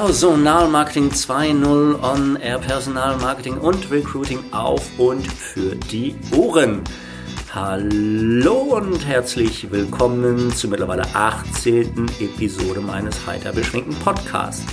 Personalmarketing 2.0 on Air Personalmarketing und Recruiting auf und für die Ohren. Hallo und herzlich willkommen zur mittlerweile 18. Episode meines heiter beschränkten Podcasts.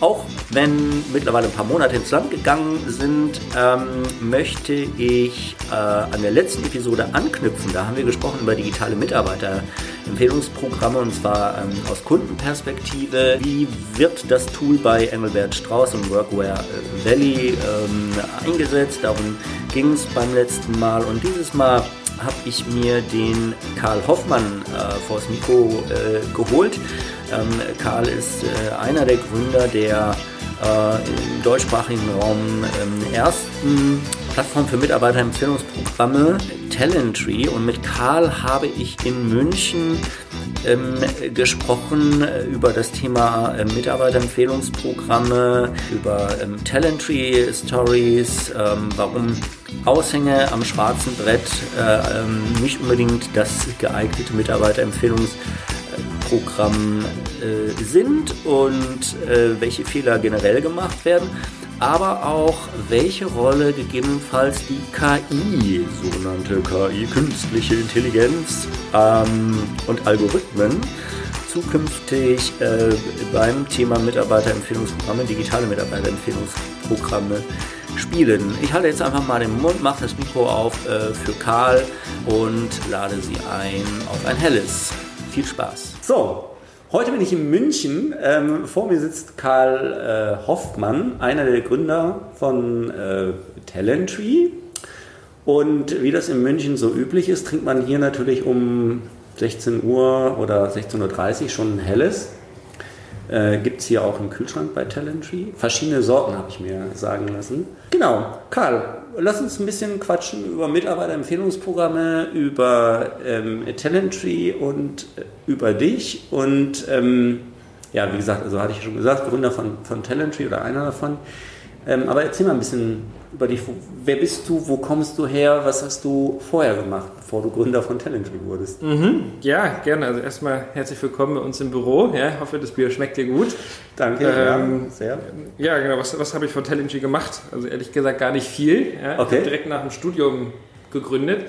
Auch wenn mittlerweile ein paar Monate ins Land gegangen sind, ähm, möchte ich äh, an der letzten Episode anknüpfen. Da haben wir gesprochen über digitale Mitarbeiterempfehlungsprogramme und zwar ähm, aus Kundenperspektive. Wie wird das Tool bei Engelbert Strauß und Workware Valley ähm, eingesetzt? Darum ging es beim letzten Mal und dieses Mal habe ich mir den Karl Hoffmann äh, vors Mikro äh, geholt. Ähm, Karl ist äh, einer der Gründer der äh, im deutschsprachigen Raum ähm, ersten Plattform für Mitarbeiterempfehlungsprogramme Talentry und mit Karl habe ich in München ähm, gesprochen äh, über das Thema äh, Mitarbeiterempfehlungsprogramme, über ähm, Talentry Stories, ähm, warum Aushänge am schwarzen Brett äh, ähm, nicht unbedingt das geeignete Mitarbeiterempfehlungsprogramm äh, sind und äh, welche Fehler generell gemacht werden, aber auch welche Rolle gegebenenfalls die KI, sogenannte KI, künstliche Intelligenz ähm, und Algorithmen zukünftig äh, beim Thema Mitarbeiterempfehlungsprogramme, digitale Mitarbeiterempfehlungsprogramme spielen. Ich halte jetzt einfach mal den Mund, mache das Mikro auf äh, für Karl und lade sie ein auf ein helles. Viel Spaß. So, heute bin ich in München. Ähm, vor mir sitzt Karl äh, Hoffmann, einer der Gründer von äh, Talentry. Und wie das in München so üblich ist, trinkt man hier natürlich um 16 Uhr oder 16.30 Uhr schon ein helles. Äh, Gibt es hier auch im Kühlschrank bei Talentry. Verschiedene Sorten habe ich mir sagen lassen. Genau, Karl, lass uns ein bisschen quatschen über Mitarbeiterempfehlungsprogramme, über ähm, Talentry und äh, über dich. Und ähm, ja, wie gesagt, also hatte ich schon gesagt, Gründer von, von Talentry oder einer davon. Ähm, aber erzähl mal ein bisschen über dich. Wer bist du? Wo kommst du her? Was hast du vorher gemacht, bevor du Gründer von Talentry wurdest? Mhm, ja, gerne. Also erstmal herzlich willkommen bei uns im Büro. Ja, ich hoffe, das Bier schmeckt dir gut. Danke, Ähm, ja, sehr. Ja, genau. Was, was habe ich von Talentry gemacht? Also ehrlich gesagt gar nicht viel. Ja. Okay. Ich habe direkt nach dem Studium gegründet.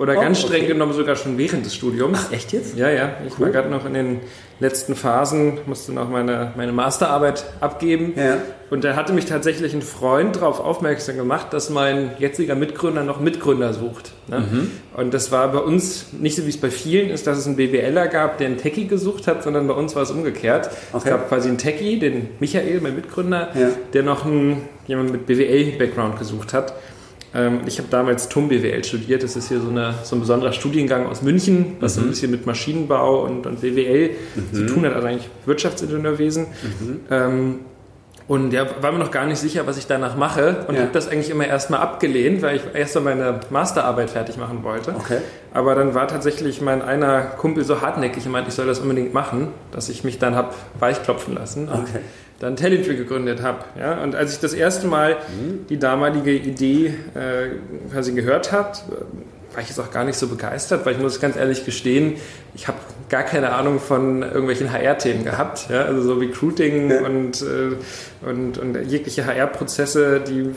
Oder Oh, ganz streng okay. genommen sogar schon während des Studiums. Ach, echt jetzt? Ja, ja. Ich Cool. war gerade noch in den letzten Phasen, musste noch meine, meine Masterarbeit abgeben. Ja. Und da hatte mich tatsächlich ein Freund darauf aufmerksam gemacht, dass mein jetziger Mitgründer noch Mitgründer sucht. Ne? Mhm. Und das war bei uns nicht so, wie es bei vielen ist, dass es einen BWLer gab, der einen Techie gesucht hat, sondern bei uns war es umgekehrt. Es Okay. gab quasi einen Techie, den Michael, mein Mitgründer, Ja. der noch einen, jemanden mit BWL-Background gesucht hat. Ähm, Ich habe damals TUM BWL studiert. Das ist hier so, eine, so ein besonderer Studiengang aus München, was Mhm. so ein bisschen mit Maschinenbau und, und BWL zu tun hat, also eigentlich Wirtschaftsingenieurwesen. Mhm. Ähm, und ja, war mir noch gar nicht sicher, was ich danach mache und Ja. habe das eigentlich immer erstmal abgelehnt, weil ich erst mal meine Masterarbeit fertig machen wollte. Okay. Aber dann war tatsächlich mein einer Kumpel so hartnäckig und meinte, ich soll das unbedingt machen, dass ich mich dann habe weichklopfen lassen Okay. Dann Talentry gegründet habe. Ja? Und als ich das erste Mal die damalige Idee äh, quasi gehört habe, war ich jetzt auch gar nicht so begeistert, weil ich muss ganz ehrlich gestehen, ich habe gar keine Ahnung von irgendwelchen HR-Themen gehabt. Ja? Also so Recruiting Ja. und, äh, und, und jegliche HR-Prozesse, die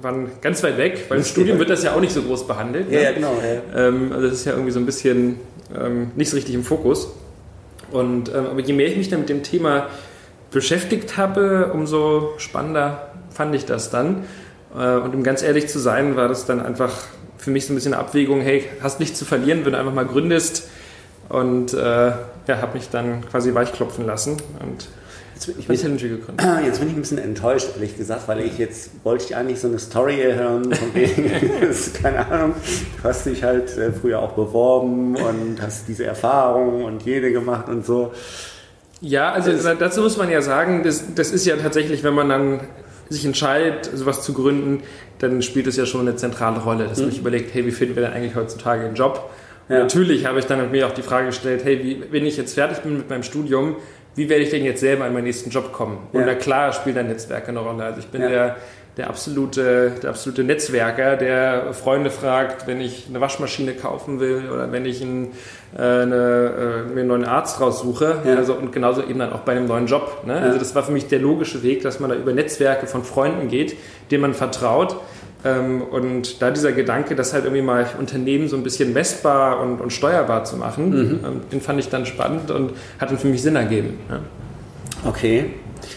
waren ganz weit weg, weil im Studium wird das ja auch nicht so groß behandelt. Ja, ne? ja, genau. Ja. Ähm, also das ist ja irgendwie so ein bisschen ähm, nicht so richtig im Fokus. Und, ähm, aber je mehr ich mich dann mit dem Thema beschäftigt habe, umso spannender fand ich das dann. Äh, und um ganz ehrlich zu sein, war das dann einfach für mich so ein bisschen eine Abwägung, hey, hast nichts zu verlieren, wenn du einfach mal gründest. Und äh, ja, habe mich dann quasi weichklopfen lassen und Jetzt, bin- ich bin Talentry gegründet. jetzt bin ich ein bisschen enttäuscht, ehrlich gesagt, weil ich jetzt wollte ich eigentlich so eine Story hören, von wegen, keine Ahnung, du hast dich halt äh, früher auch beworben und hast diese Erfahrung und jede gemacht und so. Ja, also Das- dazu muss man ja sagen, das, das ist ja tatsächlich, wenn man dann sich entscheidet, sowas zu gründen, dann spielt es ja schon eine zentrale Rolle, dass man sich überlegt, hey, wie finden wir denn eigentlich heutzutage einen Job? Und Ja. natürlich habe ich dann mir auch die Frage gestellt, hey, wie, wenn ich jetzt fertig bin mit meinem Studium, wie werde ich denn jetzt selber an meinen nächsten Job kommen? Und Ja. na klar spielt dann Netzwerke eine Rolle. Also ich bin Ja. der der absolute, der absolute Netzwerker, der Freunde fragt, wenn ich eine Waschmaschine kaufen will oder wenn ich ein, äh, eine, äh, mir einen neuen Arzt raussuche. Ja. Also, und genauso eben dann auch bei einem neuen Job. Ne? Ja. Also das war für mich der logische Weg, dass man da über Netzwerke von Freunden geht, denen man vertraut. Ähm, und da dieser Gedanke, das halt irgendwie mal Unternehmen so ein bisschen messbar und, und steuerbar zu machen, mhm. ähm, den fand ich dann spannend und hat dann für mich Sinn ergeben. Ja. Okay.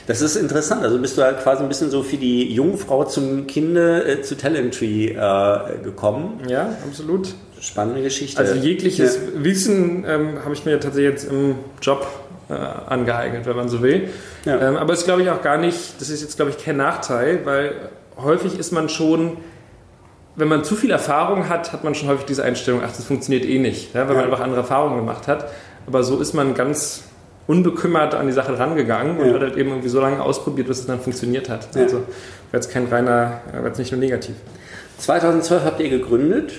Das ist interessant. Also bist du halt quasi ein bisschen so für die Jungfrau zum Kinde äh, zu Talentry äh, gekommen. Ja, absolut. Spannende Geschichte. Also jegliches ja. Wissen ähm, habe ich mir tatsächlich jetzt im Job äh, angeeignet, wenn man so will. Ja. Ähm, aber es ist, glaube ich, auch gar nicht, das ist jetzt, glaube ich, kein Nachteil, weil häufig ist man schon wenn man zu viel Erfahrung hat, hat man schon häufig diese Einstellung, ach, das funktioniert eh nicht, ja, weil ja. man einfach andere Erfahrungen gemacht hat. Aber so ist man ganz unbekümmert an die Sache rangegangen und ja. hat halt eben irgendwie so lange ausprobiert, bis es dann funktioniert hat. Ja. Also war jetzt kein reiner, war jetzt nicht nur negativ. 2012 habt ihr gegründet.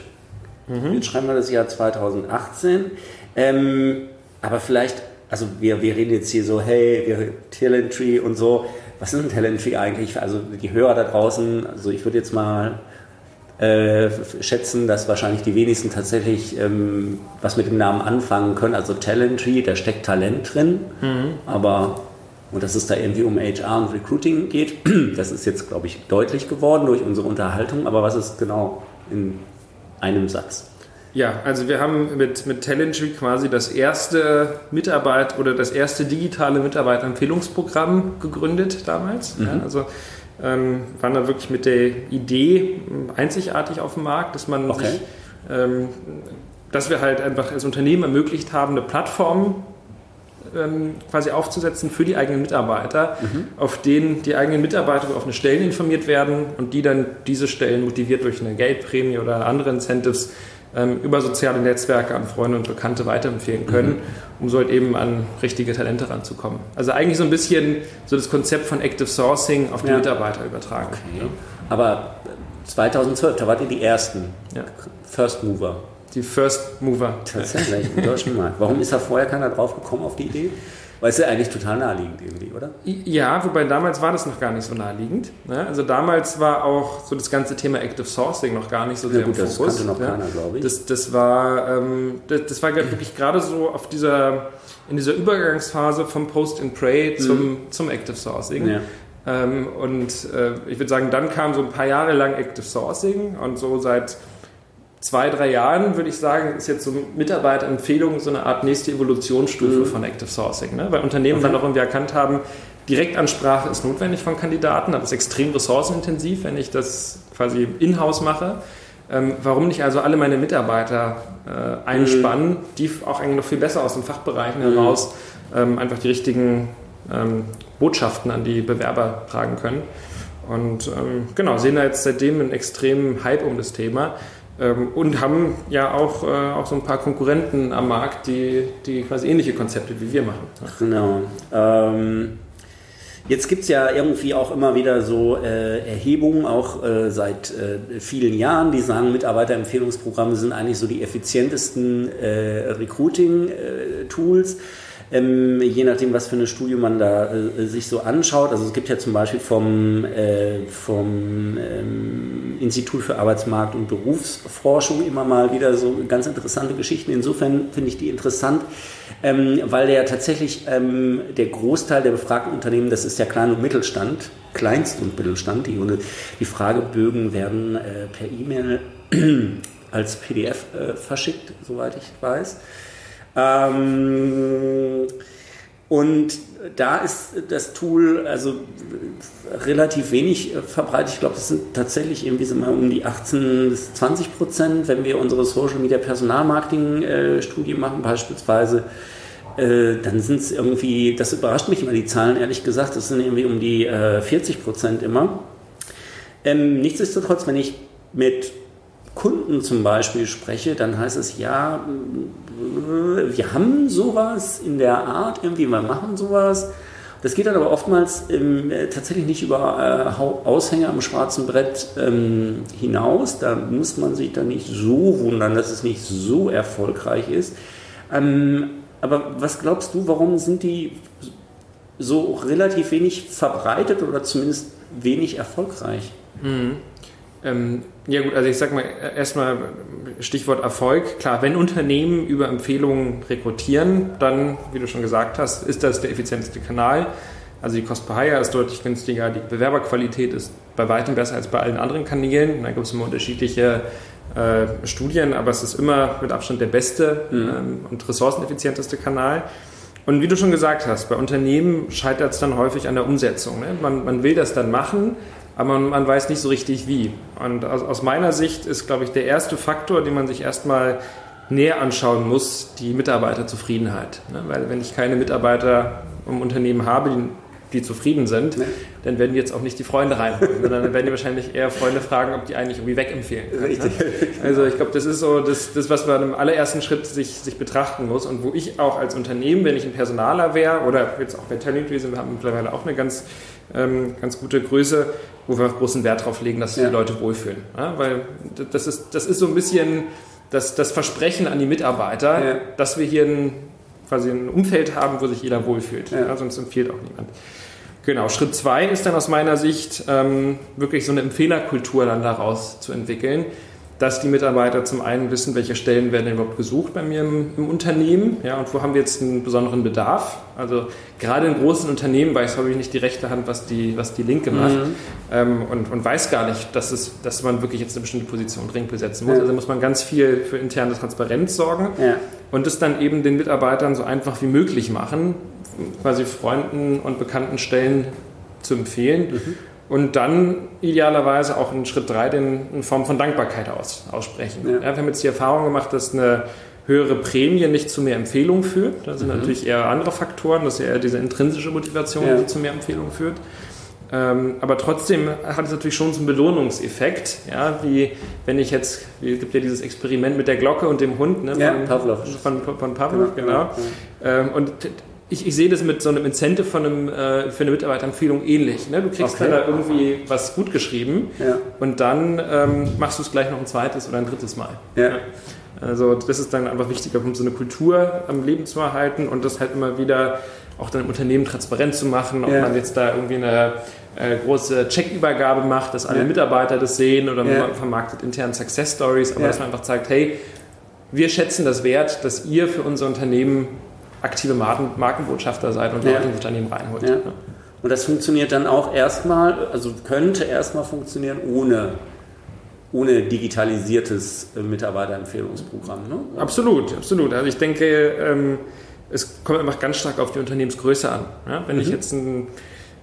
Mhm. Jetzt schreiben wir das Jahr 2018. Ähm, aber vielleicht, also wir, wir reden jetzt hier so, hey, wir Talentry und so. Was ist ein Talentry eigentlich? Also die Hörer da draußen, also ich würde jetzt mal äh, schätzen, dass wahrscheinlich die wenigsten tatsächlich ähm, was mit dem Namen anfangen können. Also Talentry, da steckt Talent drin, mhm. aber und dass es da irgendwie um HR und Recruiting geht, das ist jetzt, glaube ich, deutlich geworden durch unsere Unterhaltung. Aber was ist genau in einem Satz? Ja, also wir haben mit, mit Talentry quasi das erste Mitarbeit oder das erste digitale Mitarbeiterempfehlungsprogramm gegründet damals. Mhm. Ja, also ähm, waren da wirklich mit der Idee einzigartig auf dem Markt, dass man okay. sich, ähm, dass wir halt einfach als Unternehmen ermöglicht haben, eine Plattform ähm, quasi aufzusetzen für die eigenen Mitarbeiter, mhm. auf denen die eigenen Mitarbeiter auf eine Stellen informiert werden und die dann diese Stellen motiviert durch eine Geldprämie oder andere Incentives ähm, über soziale Netzwerke an Freunde und Bekannte weiterempfehlen können, mhm. um so halt eben an richtige Talente ranzukommen. Also eigentlich so ein bisschen so das Konzept von Active Sourcing auf die ja. Mitarbeiter übertragen. Okay. Ja. Aber 2012, da wart ihr die Ersten. Ja. First Mover. Die First Mover. Tatsächlich, im deutschen Markt. Warum ist da vorher keiner drauf gekommen auf die Idee? Weil es ja eigentlich total naheliegend irgendwie, oder? Ja, wobei damals war das noch gar nicht so naheliegend. Ne? Also damals war auch so das ganze Thema Active Sourcing noch gar nicht so sehr ja, gut, im Fokus. Das kannte noch keiner, glaube ich. Das, das war, ähm, das, das, war wirklich gerade so auf dieser, in dieser Übergangsphase vom Post and Pray zum, mhm. zum Active Sourcing. Ja. Ähm, und äh, ich würde sagen, dann kam so ein paar Jahre lang Active Sourcing und so seit zwei, drei Jahren, würde ich sagen, ist jetzt so Mitarbeiterempfehlung so eine Art nächste Evolutionsstufe mhm. von Active Sourcing. Ne? Weil Unternehmen okay. dann auch irgendwie erkannt haben, Direktansprache ist notwendig von Kandidaten, aber ist extrem ressourcenintensiv, wenn ich das quasi in-house mache. Ähm, warum nicht also alle meine Mitarbeiter äh, einspannen, mhm. die auch eigentlich noch viel besser aus den Fachbereichen mhm. heraus ähm, einfach die richtigen ähm, Botschaften an die Bewerber tragen können. Und ähm, genau, sehen da jetzt seitdem einen extremen Hype um das Thema. Ähm, und haben ja auch, äh, auch so ein paar Konkurrenten am Markt, die, die quasi ähnliche Konzepte wie wir machen. Genau. Ähm, jetzt gibt es ja irgendwie auch immer wieder so äh, Erhebungen, auch äh, seit äh, vielen Jahren, die sagen, Mitarbeiterempfehlungsprogramme sind eigentlich so die effizientesten äh, Recruiting-Tools. Ähm, je nachdem, was für eine Studie man da äh, sich so anschaut. Also es gibt ja zum Beispiel vom, äh, vom ähm, Institut für Arbeitsmarkt und Berufsforschung immer mal wieder so ganz interessante Geschichten. Insofern finde ich die interessant, ähm, weil der tatsächlich ähm, der Großteil der befragten Unternehmen, das ist der Klein- und Mittelstand, Kleinst- und Mittelstand, die, die Fragebögen werden äh, per E-Mail als PDF äh, verschickt, soweit ich weiß. Ähm, und da ist das Tool also relativ wenig verbreitet. Ich glaube, das sind tatsächlich irgendwie so mal um die 18 bis 20 Prozent, wenn wir unsere Social Media Personalmarketing äh, Studie machen beispielsweise. Äh, dann sind es irgendwie, das überrascht mich immer die Zahlen, ehrlich gesagt, das sind irgendwie um die äh, 40 Prozent immer. Ähm, nichtsdestotrotz, wenn ich mit Kunden zum Beispiel spreche, dann heißt es ja, wir haben sowas in der Art, irgendwie, wir machen sowas. Das geht dann aber oftmals ähm, tatsächlich nicht über äh, Aushänge am schwarzen Brett ähm, hinaus. Da muss man sich dann nicht so wundern, dass es nicht so erfolgreich ist. Ähm, aber was glaubst du, warum sind die so relativ wenig verbreitet oder zumindest wenig erfolgreich? Mhm. Ähm, ja gut, also ich sag mal erstmal Stichwort Erfolg. Klar, wenn Unternehmen über Empfehlungen rekrutieren, dann, wie du schon gesagt hast, ist das der effizienteste Kanal. Also die Cost per Hire ist deutlich günstiger, die Bewerberqualität ist bei weitem besser als bei allen anderen Kanälen. Da gibt es immer unterschiedliche äh, Studien, aber es ist immer mit Abstand der beste mhm. ähm, und ressourceneffizienteste Kanal. Und wie du schon gesagt hast, bei Unternehmen scheitert es dann häufig an der Umsetzung. Ne? Man, man will das dann machen, aber man, man weiß nicht so richtig wie. Und aus, aus meiner Sicht ist, glaube ich, der erste Faktor, den man sich erstmal näher anschauen muss, die Mitarbeiterzufriedenheit. Ne? Weil wenn ich keine Mitarbeiter im Unternehmen habe, die die zufrieden sind, nee. dann werden die jetzt auch nicht die Freunde reinholen, sondern dann werden die wahrscheinlich eher Freunde fragen, ob die eigentlich irgendwie wegempfehlen. Können, Richtig. Ne? Also ich glaube, das ist so das, das, was man im allerersten Schritt sich, sich betrachten muss und wo ich auch als Unternehmen, wenn ich ein Personaler wäre oder jetzt auch bei Talentree sind, wir haben mittlerweile auch eine ganz, ganz gute Größe, wo wir großen Wert darauf legen, dass sich ja. die Leute wohlfühlen. Ja? Weil das ist, das ist so ein bisschen das, das Versprechen an die Mitarbeiter, ja. dass wir hier ein quasi ein Umfeld haben, wo sich jeder wohlfühlt. Sonst empfiehlt auch niemand. Genau, Schritt zwei ist dann aus meiner Sicht ähm, wirklich so eine Empfehlerkultur dann daraus zu entwickeln, dass die Mitarbeiter zum einen wissen, welche Stellen werden überhaupt gesucht bei mir im, im, Unternehmen ja, und wo haben wir jetzt einen besonderen Bedarf. Also gerade in großen Unternehmen weiß ich nicht die rechte Hand, was die, was die linke macht mhm. ähm, und, und weiß gar nicht, dass, es, dass man wirklich jetzt eine bestimmte Position dringend besetzen muss. Ja. Also muss man ganz viel für interne Transparenz sorgen ja. und es dann eben den Mitarbeitern so einfach wie möglich machen, quasi Freunden und bekannten Stellen zu empfehlen. Mhm und dann idealerweise auch in Schritt 3 den, in Form von Dankbarkeit aus, aussprechen. Ja. Ja, wir haben jetzt die Erfahrung gemacht, dass eine höhere Prämie nicht zu mehr Empfehlungen führt. Da sind mhm. natürlich eher andere Faktoren, das ist eher diese intrinsische Motivation, ja. die zu mehr Empfehlungen führt. Ähm, aber trotzdem hat es natürlich schon so einen Belohnungseffekt, ja, wie wenn ich jetzt, es gibt ja dieses Experiment mit der Glocke und dem Hund, ne, ja, von, Pavlov. Von, von Pavlov, genau. genau. Ähm, und ich, ich, sehe das mit so einem Incentive von einem, äh, für eine Mitarbeiterempfehlung ähnlich. Ne? Du kriegst okay. dann da irgendwie was gut geschrieben ja. und dann ähm, machst du es gleich noch ein zweites oder ein drittes Mal. Ja. Ja. Also das ist dann einfach wichtiger, um so eine Kultur am Leben zu erhalten und das halt immer wieder auch dann im Unternehmen transparent zu machen, ob man jetzt da irgendwie eine äh, große Checkübergabe macht, dass alle Mitarbeiter das sehen oder man vermarktet intern Success Stories, aber dass man einfach sagt, hey, wir schätzen das wert, dass ihr für unser Unternehmen aktive Marken, Markenbotschafter seid und Leute ins Unternehmen reinholt. Ja. Und das funktioniert dann auch erstmal, also könnte erstmal funktionieren ohne, ohne digitalisiertes äh, Mitarbeiterempfehlungsprogramm. Ne? Absolut, absolut. Also ich denke, ähm, es kommt einfach ganz stark auf die Unternehmensgröße an. Ja? Wenn mhm. ich jetzt ein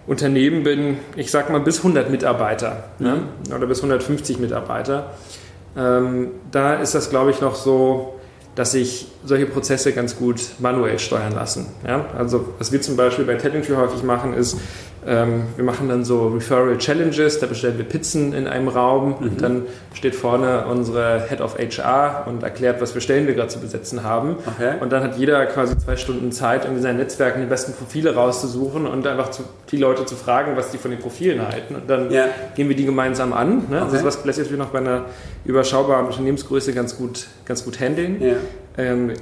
Unternehmen bin, ich sag mal bis 100 Mitarbeiter mhm. ja? oder bis 150 Mitarbeiter, ähm, da ist das, glaube ich, noch so dass sich solche Prozesse ganz gut manuell steuern lassen. Ja? Also was wir zum Beispiel bei Talentree häufig machen, ist, wir machen dann so Referral Challenges, da bestellen wir Pizzen in einem Raum mhm. und dann steht vorne unsere Head of HR und erklärt, was für Stellen wir gerade zu besetzen haben. Okay. Und dann hat jeder quasi zwei Stunden Zeit, um in seinen Netzwerken die besten Profile rauszusuchen und einfach zu, die Leute zu fragen, was die von den Profilen halten. Und dann ja. gehen wir die gemeinsam an. Ne? Okay. Das ist was lässt sich natürlich noch bei einer überschaubaren Unternehmensgröße ganz gut, ganz gut handeln. Ja. Ähm,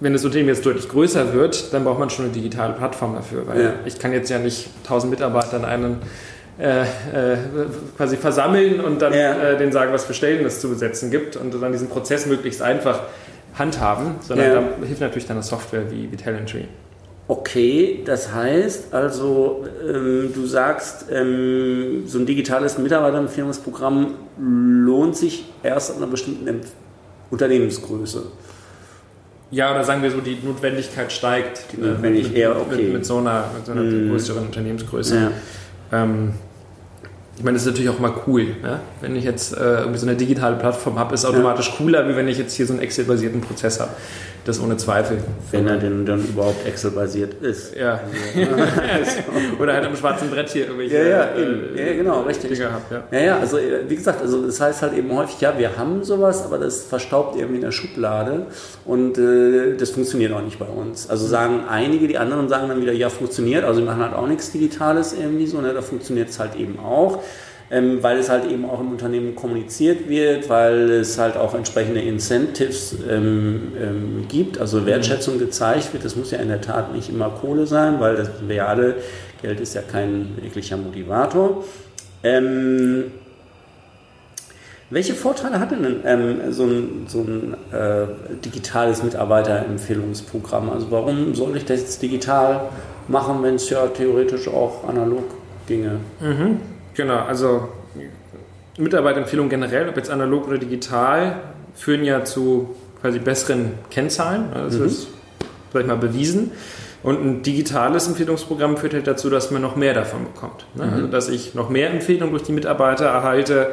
wenn das Unternehmen jetzt deutlich größer wird, dann braucht man schon eine digitale Plattform dafür, weil ja. ich kann jetzt ja nicht 1000 Mitarbeiter in einen äh, äh, quasi versammeln und dann ja. äh, denen sagen, was für Stellen es zu besetzen gibt und dann diesen Prozess möglichst einfach handhaben, sondern ja. da hilft natürlich dann eine Software wie, wie Talentry. Okay, das heißt also, ähm, du sagst, ähm, so ein digitales Mitarbeiterempfehlungsprogramm lohnt sich erst an einer bestimmten Unternehmensgröße. Ja, oder sagen wir so, die Notwendigkeit steigt. Die Notwendigkeit, eher okay. Mit, mit, so einer, mit so einer mm. größeren Unternehmensgröße. Ja. Ähm, ich meine, das ist natürlich auch mal cool. Ne? Wenn ich jetzt äh, irgendwie so eine digitale Plattform habe, ist es automatisch ja. cooler, wie wenn ich jetzt hier so einen Excel-basierten Prozess habe. Das ohne Zweifel. Wenn er denn dann überhaupt Excel-basiert ist. Ja. Oder halt am schwarzen Brett hier irgendwelche ja, ja, äh, ja, genau, richtig. Dinge habt, ja. ja, ja, also äh, wie gesagt, also das heißt halt eben häufig, ja, wir haben sowas, aber das verstaubt irgendwie in der Schublade und äh, das funktioniert auch nicht bei uns. Also sagen einige, die anderen sagen dann wieder, ja, funktioniert, also wir machen halt auch nichts Digitales irgendwie so, ne, da funktioniert es halt eben auch ähm, weil es halt eben auch im Unternehmen kommuniziert wird, weil es halt auch entsprechende Incentives ähm, ähm, gibt, also Wertschätzung gezeigt wird. Das muss ja in der Tat nicht immer Kohle sein, weil das reale Geld ist ja kein wirklicher Motivator. Ähm, Welche Vorteile hat denn ähm, so ein, so ein äh, digitales Mitarbeiterempfehlungsprogramm? Also warum soll ich das jetzt digital machen, wenn es ja theoretisch auch analog ginge? Mhm, genau, also Mitarbeiterempfehlungen generell, ob jetzt analog oder digital, führen ja zu quasi besseren Kennzahlen. Das mhm. ist, sag ich mal, bewiesen. Und ein digitales Empfehlungsprogramm führt halt dazu, dass man noch mehr davon bekommt. Ne? Mhm. Also, dass ich noch mehr Empfehlungen durch die Mitarbeiter erhalte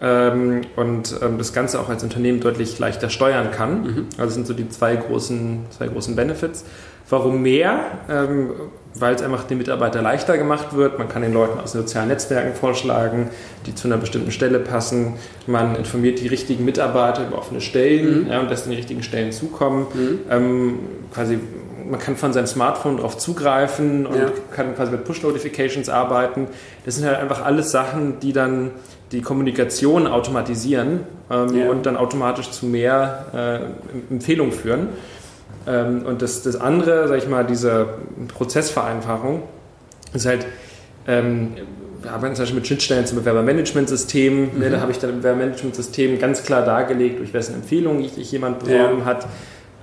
ähm, und ähm, das Ganze auch als Unternehmen deutlich leichter steuern kann. Mhm. Also das sind so die zwei großen, zwei großen Benefits. Warum mehr? Ähm, weil es einfach den Mitarbeiter leichter gemacht wird. Man kann den Leuten aus den sozialen Netzwerken vorschlagen, die zu einer bestimmten Stelle passen. Man informiert die richtigen Mitarbeiter über offene Stellen mhm. ja, und lässt den richtigen Stellen zukommen. Mhm. Ähm, quasi man kann von seinem Smartphone darauf zugreifen und ja. kann quasi mit Push-Notifications arbeiten. Das sind halt einfach alles Sachen, die dann die Kommunikation automatisieren ähm, ja. und dann automatisch zu mehr äh, Empfehlungen führen. Ähm, und das, das andere, sag ich mal, diese Prozessvereinfachung ist halt, ähm, wir arbeiten zum Beispiel mit Schnittstellen zum Bewerbermanagementsystem. Ne, mhm. Ne, da habe ich dann im Bewerbermanagementsystem ganz klar dargelegt, durch wessen Empfehlung sich jemand beworben ja. hat.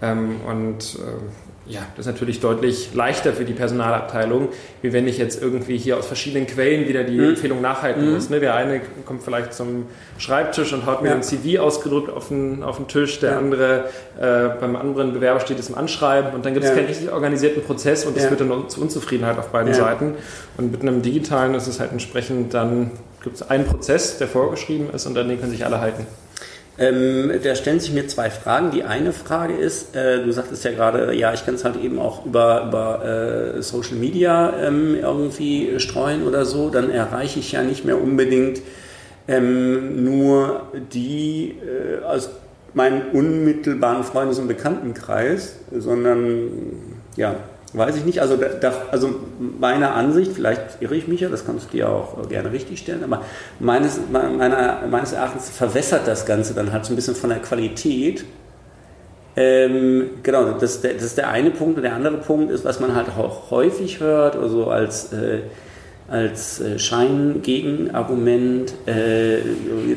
Ähm, und äh, ja, das ist natürlich deutlich leichter für die Personalabteilung, wie wenn ich jetzt irgendwie hier aus verschiedenen Quellen wieder die mhm. Empfehlung nachhalten mhm. muss. Ne? Der eine kommt vielleicht zum Schreibtisch und haut mir ja. ein CV ausgedrückt auf den, auf den Tisch, der ja. andere äh, beim anderen Bewerber steht es im Anschreiben und dann gibt es ja. keinen richtig organisierten Prozess und das führt dann zu Unzufriedenheit auf beiden Seiten. Und mit einem digitalen ist es halt entsprechend dann gibt es einen Prozess, der vorgeschrieben ist und an den können sich alle halten. Ähm, da stellen sich mir zwei Fragen. Die eine Frage ist, äh, du sagtest ja gerade, ja, ich kann es halt eben auch über, über äh, Social Media ähm, irgendwie streuen oder so, dann erreiche ich ja nicht mehr unbedingt ähm, nur die äh, aus meinem unmittelbaren Freundes- und Bekanntenkreis, sondern ja, Weiß ich nicht. Also, da, also meiner Ansicht, vielleicht irre ich mich ja, das kannst du dir auch gerne richtig stellen, aber meines, meiner, meines Erachtens verwässert das Ganze dann halt so ein bisschen von der Qualität. Ähm, genau, das, das, ist der eine Punkt. Und der andere Punkt ist, was man halt auch häufig hört, also als, äh, als äh, Scheingegenargument, äh,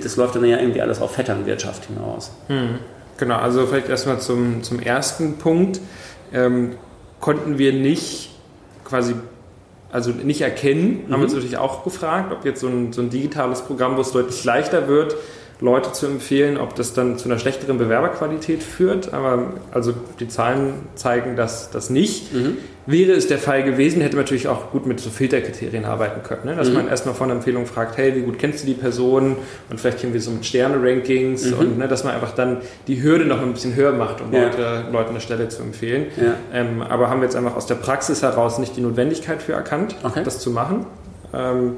das läuft dann ja irgendwie alles auf Vetternwirtschaft hinaus. Hm. Genau, also vielleicht erstmal zum, zum ersten Punkt. Ähm, konnten wir nicht quasi, also nicht erkennen, mhm. haben uns natürlich auch gefragt, ob jetzt so ein, so ein digitales Programm, wo es deutlich leichter wird, Leute zu empfehlen, ob das dann zu einer schlechteren Bewerberqualität führt. Aber also die Zahlen zeigen das, das nicht. Mhm. Wäre es der Fall gewesen, hätte man natürlich auch gut mit so Filterkriterien arbeiten können. Ne? Dass mhm. man erstmal von der Empfehlung fragt, hey, wie gut kennst du die Person? Und vielleicht irgendwie so mit Sterne-Rankings mhm. und ne, dass man einfach dann die Hürde noch ein bisschen höher macht, um ja. Leute, Leuten eine Stelle zu empfehlen. Ja. Ähm, aber haben wir jetzt einfach aus der Praxis heraus nicht die Notwendigkeit für erkannt, okay. das zu machen. Ähm,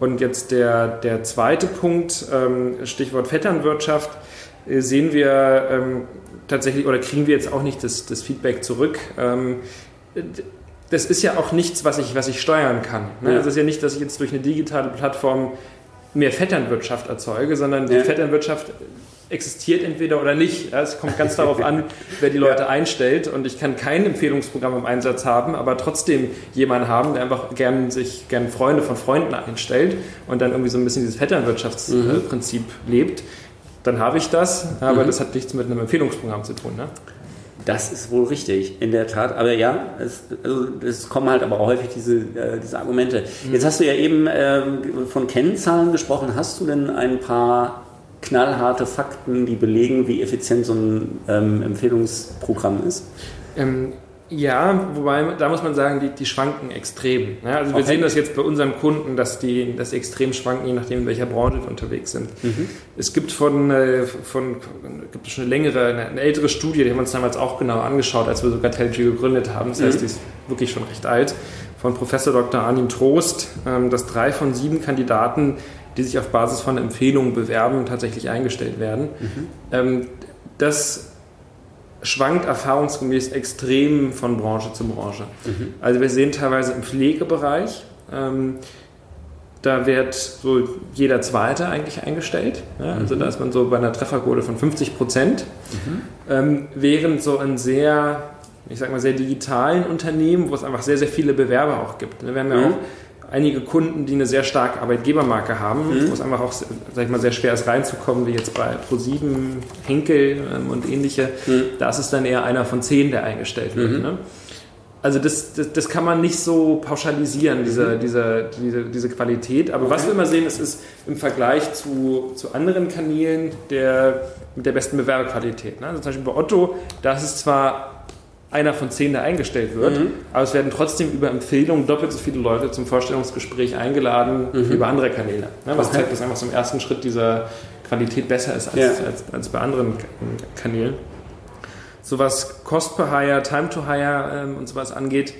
und jetzt der, der zweite Punkt, ähm, Stichwort Vetternwirtschaft, äh, sehen wir ähm, tatsächlich oder kriegen wir jetzt auch nicht das, das Feedback zurück. Ähm, das ist ja auch nichts, was ich, was ich steuern kann. Ne? Ja. Das ist ja nicht, dass ich jetzt durch eine digitale Plattform mehr Vetternwirtschaft erzeuge, sondern die ja. Vetternwirtschaft existiert entweder oder nicht. Ja, es kommt ganz darauf an, wer die Leute ja. einstellt. Und ich kann kein Empfehlungsprogramm im Einsatz haben, aber trotzdem jemanden haben, der einfach gern sich gern Freunde von Freunden einstellt und dann irgendwie so ein bisschen dieses Vetternwirtschaftsprinzip mhm. lebt. Dann habe ich das, aber mhm. das hat nichts mit einem Empfehlungsprogramm zu tun. Ne? Das ist wohl richtig, in der Tat. Aber ja, es, also es kommen halt aber auch häufig diese, äh, diese Argumente. Mhm. Jetzt hast du ja eben äh, von Kennzahlen gesprochen. Hast du denn ein paar knallharte Fakten, die belegen, wie effizient so ein ähm, Empfehlungsprogramm ist? Ähm, ja, wobei da muss man sagen, die, die schwanken extrem. Ja, also wir okay. sehen das jetzt bei unseren Kunden, dass die, dass extrem schwanken, je nachdem, in welcher Branche wir unterwegs sind. Mhm. Es gibt von, äh, von gibt schon eine längere, eine, eine, ältere Studie, die haben wir uns damals auch genau angeschaut, als wir sogar Telgy gegründet haben. Das heißt, mhm. die ist wirklich schon recht alt. Von Professor Dr. Arnim Trost, ähm, dass drei von sieben Kandidaten die sich auf Basis von Empfehlungen bewerben, tatsächlich eingestellt werden. Mhm. Ähm, das schwankt erfahrungsgemäß extrem von Branche zu Branche. Mhm. Also wir sehen teilweise im Pflegebereich, ähm, da wird so jeder Zweite eigentlich eingestellt. Ja? Also mhm. da ist man so bei einer Trefferquote von 50 Prozent. Mhm. Ähm, während so ein sehr, ich sag mal, sehr digitalen Unternehmen, wo es einfach sehr, sehr viele Bewerber auch gibt. Ne? Wir haben ja mhm. auch einige Kunden, die eine sehr starke Arbeitgebermarke haben, mhm. wo es einfach auch, sag ich mal, sehr schwer ist reinzukommen, wie jetzt bei Pro7, Henkel ähm, und ähnliche. Mhm. Da ist es dann eher einer von zehn, der eingestellt wird. Mhm. Ne? Also das, das, das, kann man nicht so pauschalisieren, diese, mhm. diese, diese, diese Qualität. Aber okay. was wir immer sehen, ist, ist im Vergleich zu, zu anderen Kanälen der, mit der besten Bewerberqualität. Ne? Also zum Beispiel bei Otto, da ist es zwar einer von zehn, der eingestellt wird. Mhm. Aber es werden trotzdem über Empfehlungen doppelt so viele Leute zum Vorstellungsgespräch eingeladen mhm. wie über andere Kanäle. Ja, was okay. zeigt, dass einfach so im ersten Schritt dieser Qualität besser ist als, ja. als, als, bei anderen Kanälen. So was Cost per Hire, Time to Hire ähm, und sowas angeht,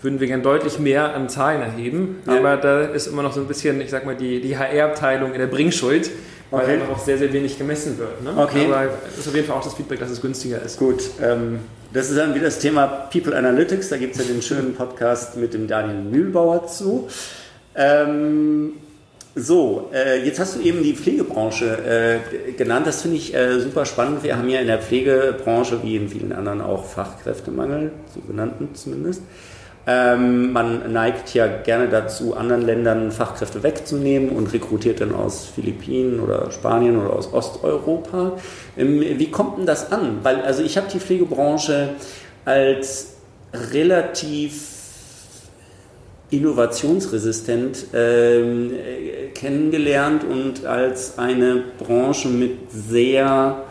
würden wir gern deutlich mehr an Zahlen erheben. Ja. Aber da ist immer noch so ein bisschen, ich sag mal, die, die HR-Abteilung in der Bringschuld weil okay. einfach auch sehr, sehr wenig gemessen wird. Ne? Okay. Aber es ist auf jeden Fall auch das Feedback, dass es günstiger ist. Gut, ähm, das ist dann wieder das Thema People Analytics. Da gibt es ja den schönen Podcast mit dem Daniel Mühlbauer zu. Ähm, so, äh, jetzt hast du eben die Pflegebranche äh, genannt. Das finde ich äh, super spannend. Wir haben ja in der Pflegebranche, wie in vielen anderen, auch Fachkräftemangel, sogenannten zumindest. Ähm, man neigt ja gerne dazu, anderen Ländern Fachkräfte wegzunehmen und rekrutiert dann aus Philippinen oder Spanien oder aus Osteuropa. Ähm, wie kommt denn das an? Weil also ich habe die Pflegebranche als relativ innovationsresistent ähm, kennengelernt und als eine Branche mit sehr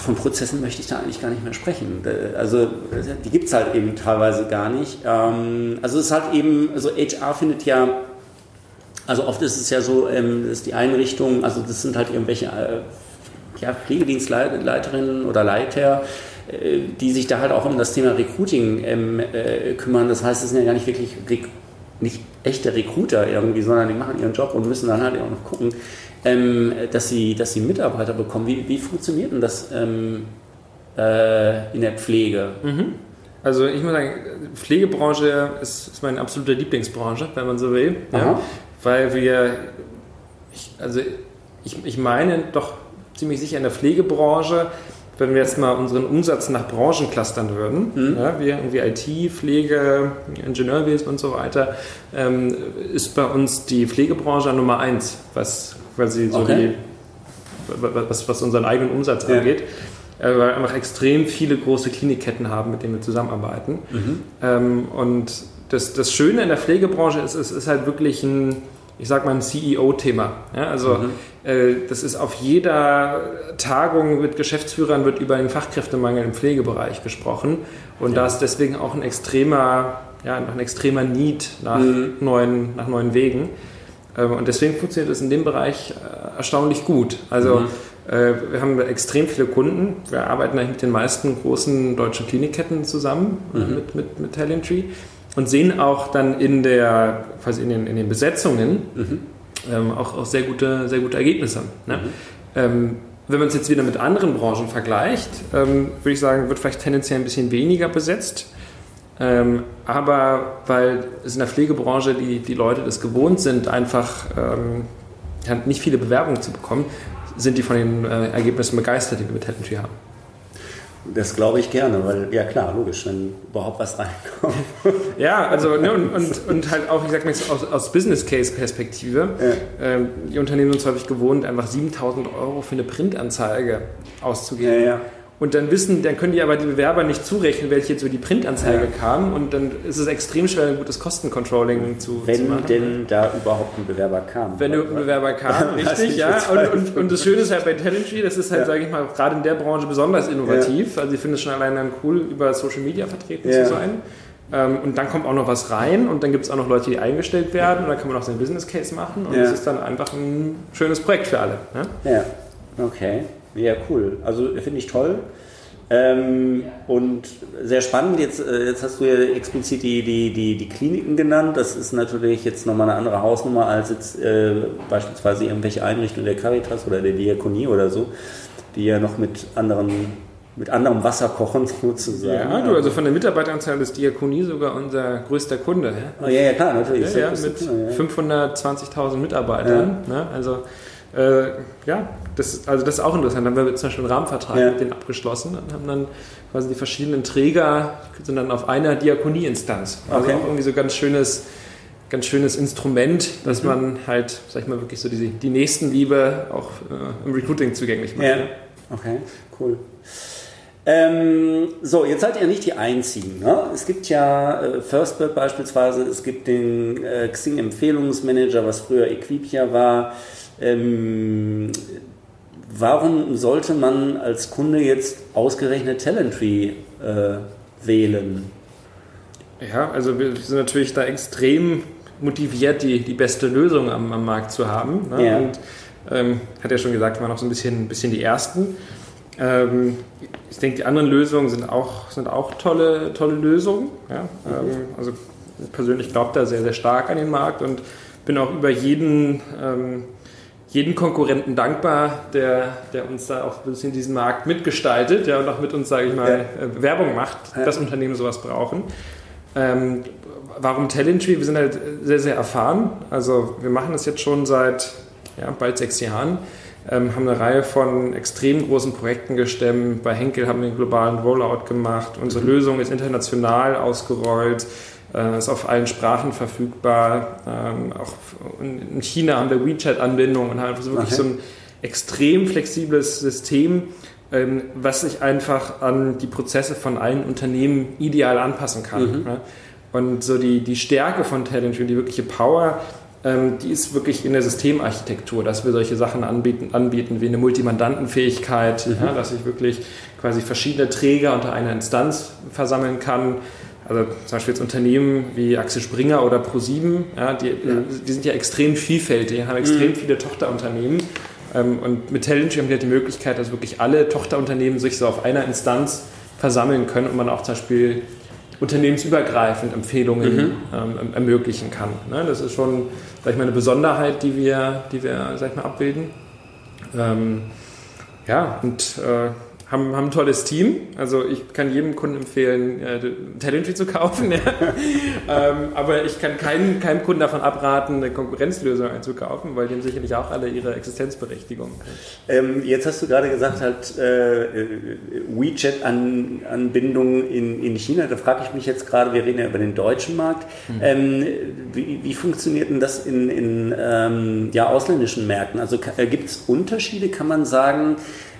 von Prozessen möchte ich da eigentlich gar nicht mehr sprechen. Also die gibt es halt eben teilweise gar nicht. Ähm, also es ist halt eben, also HR findet ja, also oft ist es ja so, ähm, dass die Einrichtung, also das sind halt irgendwelche äh, ja, Pflegedienstleiterinnen oder Leiter, äh, die sich da halt auch um das Thema Recruiting ähm, äh, kümmern. Das heißt, es sind ja gar nicht wirklich nicht echte Recruiter irgendwie, sondern die machen ihren Job und müssen dann halt auch noch gucken, ähm, dass, sie, dass sie Mitarbeiter bekommen. Wie, wie funktioniert denn das ähm, äh, in der Pflege? Mhm. Also ich muss sagen, Pflegebranche ist, ist meine absolute Lieblingsbranche, wenn man so will. Ja? Weil wir, ich, also ich, ich meine doch ziemlich sicher in der Pflegebranche, wenn wir jetzt mal unseren Umsatz nach Branchen clustern würden, mhm. ja, wie irgendwie IT, Pflege, Ingenieurwesen und so weiter, ähm, ist bei uns die Pflegebranche Nummer eins, was quasi so okay. die, was, was unseren eigenen Umsatz ja. angeht. Äh, weil wir einfach extrem viele große Klinikketten haben, mit denen wir zusammenarbeiten. Mhm. Ähm, und das, das Schöne in der Pflegebranche ist, es ist halt wirklich ein, ich sag mal, ein CEO-Thema. Ja, also mhm. äh, das ist auf jeder Tagung mit Geschäftsführern wird über den Fachkräftemangel im Pflegebereich gesprochen. Und ja. da ist deswegen auch ein extremer, ja, ein extremer Need nach, mhm. neuen, nach neuen Wegen. Ähm, und deswegen funktioniert es in dem Bereich äh, erstaunlich gut. Also mhm. Äh, wir haben extrem viele Kunden. Wir arbeiten eigentlich mit den meisten großen deutschen Klinikketten zusammen mhm. mit, mit, mit Talentry und sehen auch dann in, der, quasi in, den, in den Besetzungen mhm. ähm, auch, auch sehr, gute, sehr gute Ergebnisse. Ne? Mhm. Ähm, wenn man es jetzt wieder mit anderen Branchen vergleicht, ähm, würde ich sagen, wird vielleicht tendenziell ein bisschen weniger besetzt. Ähm, aber weil es in der Pflegebranche die, die Leute das gewohnt sind, einfach ähm, nicht viele Bewerbungen zu bekommen, sind die von den äh, Ergebnissen begeistert, die wir mit Talentry haben. Das glaube ich gerne, weil, ja klar, logisch, wenn überhaupt was reinkommt. ja, also ne, und, und, und, halt auch, ich sag mal jetzt aus, aus Business Case Perspektive, ja. ähm, die Unternehmen sind uns häufig gewohnt, einfach 7000 Euro für eine Printanzeige auszugeben. Ja, ja. Und dann wissen, dann können die aber die Bewerber nicht zurechnen, welche jetzt über die Printanzeige ja. kam. Und dann ist es extrem schwer, ein gutes Kostencontrolling zu, Wenn zu machen. Wenn denn da überhaupt ein Bewerber kam. Wenn ein Bewerber kam, richtig, ja. Und, und, und, das Schöne ist halt bei Talentry, das ist halt, ja. sage ich mal, gerade in der Branche besonders innovativ. Ja. Also ich finde es schon alleine dann cool, über Social Media vertreten zu sein. Ähm, und dann kommt auch noch was rein und dann gibt es auch noch Leute, die eingestellt werden und dann kann man auch seinen Business Case machen und es ist dann einfach ein schönes Projekt für alle. Ne? Ja, okay. Ja, cool. Also finde ich toll. Ähm, und sehr spannend, jetzt, äh, jetzt hast du ja explizit die, die, die, die Kliniken genannt. Das ist natürlich jetzt nochmal eine andere Hausnummer als jetzt äh, beispielsweise irgendwelche Einrichtungen der Caritas oder der Diakonie oder so, die ja noch mit anderen mit anderem Wasser kochen sozusagen. Ja, du, also von der Mitarbeiteranzahl ist Diakonie sogar unser größter Kunde. Ja, oh, ja, ja klar, natürlich. Ja, ja, mit ja. 520.000 Mitarbeitern. Ne? Also äh, ja, das, also das ist auch interessant. Da haben wir zum Beispiel einen Rahmenvertrag ja. mit denen abgeschlossen und haben dann quasi die verschiedenen Träger sind dann auf einer Diakonieinstanz. Also okay. auch irgendwie so ganz schönes ganz schönes Instrument, dass mhm. man halt, sag ich mal, wirklich so die, die Nächstenliebe auch äh, im Recruiting zugänglich macht. Ja, okay, cool. Ähm, so, jetzt seid ihr nicht die Einzigen. Ne? Es gibt ja äh, Firstbird beispielsweise, es gibt den äh, Xing Empfehlungsmanager, was früher Equipia war. Ähm, warum sollte man als Kunde jetzt ausgerechnet Talentry äh, wählen? Ja, also wir sind natürlich da extrem motiviert, die, die beste Lösung am, am Markt zu haben. Ne? Ja. Und ähm, hat ja schon gesagt, wir waren auch so ein bisschen, ein bisschen die Ersten. Ähm, ich denke, die anderen Lösungen sind auch, sind auch tolle, tolle Lösungen. Ja? Mhm. Ähm, also ich persönlich glaube da sehr, sehr stark an den Markt und bin auch über jeden, ähm, jeden Konkurrenten dankbar, der, der uns da auch ein bisschen diesen Markt mitgestaltet ja, und auch mit uns, sage ich mal, ja. Äh, Werbung macht, ja. dass Unternehmen sowas brauchen. Ähm, warum Talentry? Wir sind halt sehr, sehr erfahren. Also wir machen das jetzt schon seit ja, bald sechs Jahren ähm, haben eine Reihe von extrem großen Projekten gestemmt. Bei Henkel haben wir einen globalen Rollout gemacht. Unsere mhm. Lösung ist international ausgerollt, äh, ist auf allen Sprachen verfügbar. Ähm, auch in China haben wir WeChat-Anbindung und haben wirklich okay. so ein extrem flexibles System, ähm, was sich einfach an die Prozesse von allen Unternehmen ideal anpassen kann. Mhm. Und so die, die Stärke von Talent die wirkliche Power ähm, die ist wirklich in der Systemarchitektur, dass wir solche Sachen anbieten, anbieten wie eine Multimandantenfähigkeit, mhm. ja, dass ich wirklich quasi verschiedene Träger unter einer Instanz versammeln kann. Also zum Beispiel jetzt Unternehmen wie Axel Springer oder Pro7, ja, die, mhm. die sind ja extrem vielfältig, haben extrem mhm. viele Tochterunternehmen. Ähm, und mit Talentry haben wir die Möglichkeit, dass wirklich alle Tochterunternehmen sich so auf einer Instanz versammeln können und man auch zum Beispiel unternehmensübergreifend Empfehlungen mhm. ähm, ermöglichen kann. Ne? Das ist schon, sag ich mal, eine Besonderheit, die wir, die wir sag ich mal, abbilden. Ähm, ja, und äh, haben, haben ein tolles Team. Also ich kann jedem Kunden empfehlen, äh, Talentry zu kaufen. Ja. ähm, aber ich kann keinen, keinem Kunden davon abraten, eine Konkurrenzlösung einzukaufen, weil die haben sicherlich auch alle ihre Existenzberechtigung. Ähm, jetzt hast du gerade gesagt, halt äh, WeChat-Anbindung in, in China. Da frage ich mich jetzt gerade, wir reden ja über den deutschen Markt. Mhm. Ähm, wie, wie, funktioniert denn das in, in ähm, ja, ausländischen Märkten? Also äh, gibt es Unterschiede? Kann man sagen, äh,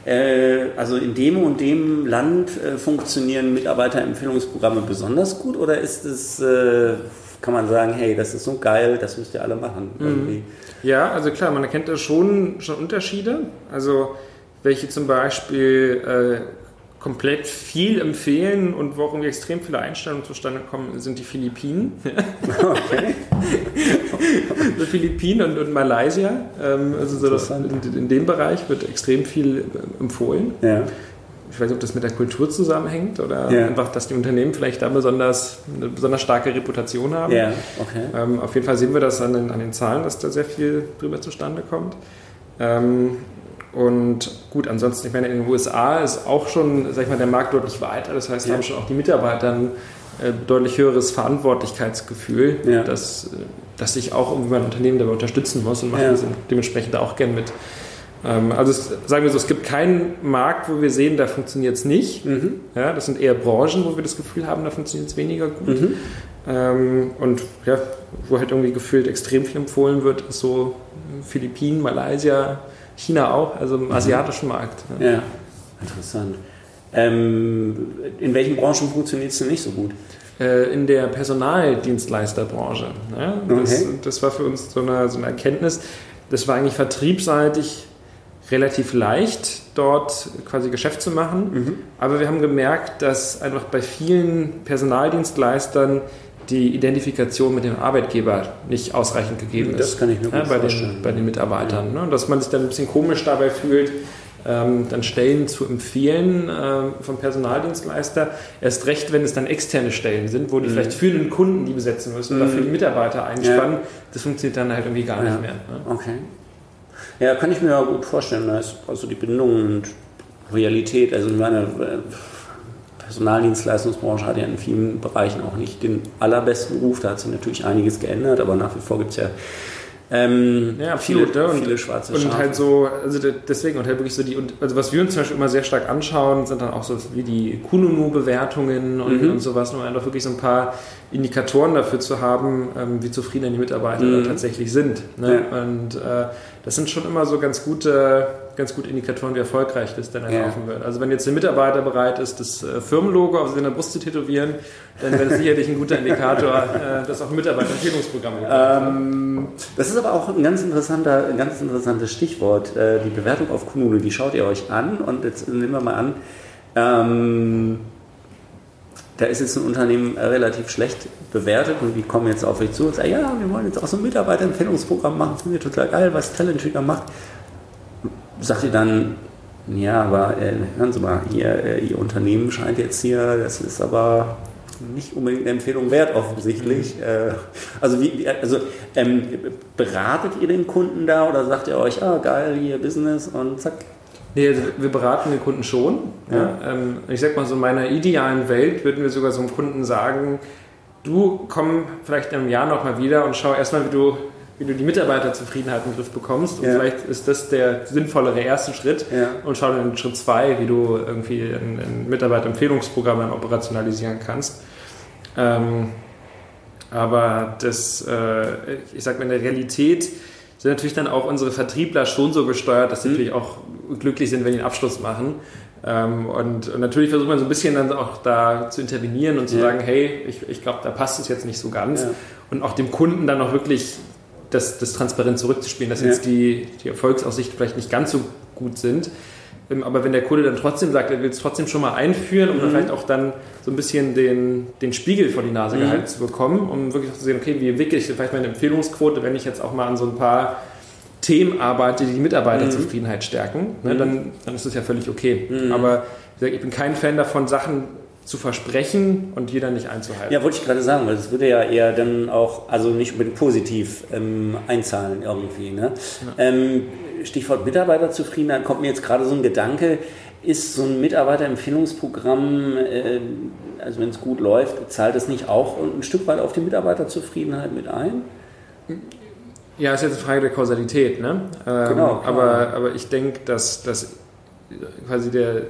also in dem und dem Land äh, funktionieren Mitarbeiterempfehlungsprogramme besonders gut oder ist es, äh, kann man sagen, hey, das ist so geil, das müsst ihr alle machen? Mhm. Irgendwie? Ja, also klar, man erkennt da schon, schon Unterschiede. Also welche zum Beispiel komplett viel empfehlen und wo auch irgendwie extrem viele Einstellungen zustande kommen, sind die Philippinen. Okay. die Philippinen und, und Malaysia. Ähm, also so das, in, in, dem Bereich wird extrem viel äh, empfohlen. Ja. Ich weiß nicht, ob das mit der Kultur zusammenhängt oder ja. einfach, dass die Unternehmen vielleicht da besonders, eine besonders starke Reputation haben. Ja. Okay. Ähm, auf jeden Fall sehen wir das an den, an den Zahlen, dass da sehr viel drüber zustande kommt. Ähm, und gut, ansonsten, ich meine, in den USA ist auch schon, sag ich mal, der Markt deutlich weiter. Das heißt, ja. haben schon auch die Mitarbeiter ein äh, deutlich höheres Verantwortlichkeitsgefühl, ja. dass, dass ich auch irgendwie mein Unternehmen dabei unterstützen muss und machen ja. dementsprechend da auch gern mit. Ähm, also es, sagen wir so, es gibt keinen Markt, wo wir sehen, da funktioniert es nicht. Mhm. Ja, das sind eher Branchen, wo wir das Gefühl haben, da funktioniert es weniger gut. Mhm. Ähm, und ja, wo halt irgendwie gefühlt extrem viel empfohlen wird, ist so Philippinen, Malaysia, China auch, also im mhm. asiatischen Markt. Ja, ja interessant. Ähm, in welchen Branchen funktioniert es denn nicht so gut? Äh, in der Personaldienstleisterbranche. Ne? Das, okay. das, war für uns so eine, so eine Erkenntnis. Das war eigentlich vertriebseitig relativ leicht, dort quasi Geschäft zu machen. Mhm. Aber wir haben gemerkt, dass einfach bei vielen Personaldienstleistern die Identifikation mit dem Arbeitgeber nicht ausreichend gegeben ist. Das kann ich mir gut ja, bei, vorstellen. Den, bei den Mitarbeitern. Ja. Ne? Dass man sich dann ein bisschen komisch dabei fühlt, ähm, dann Stellen zu empfehlen äh, vom Personaldienstleister. Erst recht, wenn es dann externe Stellen sind, wo die mhm. vielleicht für den Kunden die besetzen müssen mhm. oder für die Mitarbeiter einspannen. Ja. Das funktioniert dann halt irgendwie gar nicht mehr. Ne? Okay. Ja, kann ich mir gut vorstellen. Also die Bindung und Realität, also meine, Personaldienstleistungsbranche hat ja in vielen Bereichen auch nicht den allerbesten Ruf. Da hat sich natürlich einiges geändert, aber nach wie vor gibt es ja Ähm, ja, absolut. Viele, und, viele schwarze Und Schafe. halt so, also de- deswegen, und halt wirklich so die, und also was wir uns zum Beispiel immer sehr stark anschauen, sind dann auch so wie die Kununu-Bewertungen und, Mhm. und sowas, um einfach wirklich so ein paar Indikatoren dafür zu haben, ähm, wie zufrieden die Mitarbeiter Mhm. tatsächlich sind. Ne? Und äh, das sind schon immer so ganz gute, ganz gute Indikatoren, wie erfolgreich das dann laufen wird. Also wenn jetzt ein Mitarbeiter bereit ist, das äh, Firmenlogo auf seiner Brust zu tätowieren, dann wäre das sicherlich ein guter Indikator, äh, dass auch Mitarbeiterempfehlungsprogramme Ähm, das ist aber auch ein ganz, interessanter, ein ganz interessantes Stichwort. Äh, die Bewertung auf Kununu, die schaut ihr euch an und jetzt nehmen wir mal an, ähm, da ist jetzt ein Unternehmen relativ schlecht bewertet und die kommen jetzt auf euch zu und sagen, ja, wir wollen jetzt auch so ein Mitarbeiterempfehlungsprogramm machen, finden wir total geil, was Talent wieder macht. Sagt ihr dann, ja, aber äh, hören Sie mal, ihr, äh, Ihr Unternehmen scheint jetzt hier, das ist aber nicht unbedingt eine Empfehlung wert, offensichtlich. Äh, also, wie, also ähm, beratet ihr den Kunden da oder sagt ihr euch, ah, geil, hier Business und zack? Nee, also wir beraten den Kunden schon. Ja. Ähm, ich sag mal so, in meiner idealen Welt würden wir sogar so einem Kunden sagen, du komm vielleicht in einem Jahr nochmal wieder und schau erstmal, wie du, wie du die Mitarbeiterzufriedenheit im Griff bekommst. Und Ja. vielleicht ist das der sinnvollere erste Schritt. Ja. Und schau dann in Schritt zwei, wie du irgendwie ein, ein Mitarbeiterempfehlungsprogramm dann operationalisieren kannst. Ähm, aber das, äh, ich sag mal, in der Realität sind natürlich dann auch unsere Vertriebler schon so gesteuert, dass sie natürlich auch glücklich sind, wenn die einen Abschluss machen. Ähm, und, und natürlich versucht man so ein bisschen dann auch da zu intervenieren und zu Ja. sagen, hey, ich, ich glaube, da passt es jetzt nicht so ganz. Ja. Und auch dem Kunden dann auch wirklich das, das transparent zurückzuspielen, dass Ja. jetzt die, die Erfolgsaussichten vielleicht nicht ganz so gut sind. Ähm, Aber wenn der Kunde dann trotzdem sagt, er will es trotzdem schon mal einführen, um Mhm. dann vielleicht auch dann so ein bisschen den, den Spiegel vor die Nase Mhm. gehalten zu bekommen, um wirklich auch zu sehen, okay, wie entwickle ich vielleicht meine Empfehlungsquote, wenn ich jetzt auch mal an so ein paar Themen arbeite, die die Mitarbeiterzufriedenheit stärken, ne, Mhm. dann, dann ist das ja völlig okay. Mhm. Aber wie gesagt, ich bin kein Fan davon, Sachen zu versprechen und dann nicht einzuhalten. Ja, wollte ich gerade sagen, weil das würde ja eher dann auch, also nicht unbedingt positiv ähm, einzahlen irgendwie. Ne? Ähm, Stichwort Mitarbeiterzufriedenheit kommt mir jetzt gerade so ein Gedanke, ist so ein Mitarbeiterempfehlungsprogramm, äh, also wenn es gut läuft, zahlt es nicht auch ein Stück weit auf die Mitarbeiterzufriedenheit mit ein? Ja, ist jetzt eine Frage der Kausalität, ne? Ähm, Genau, klar. aber, aber ich denke, dass, dass quasi der,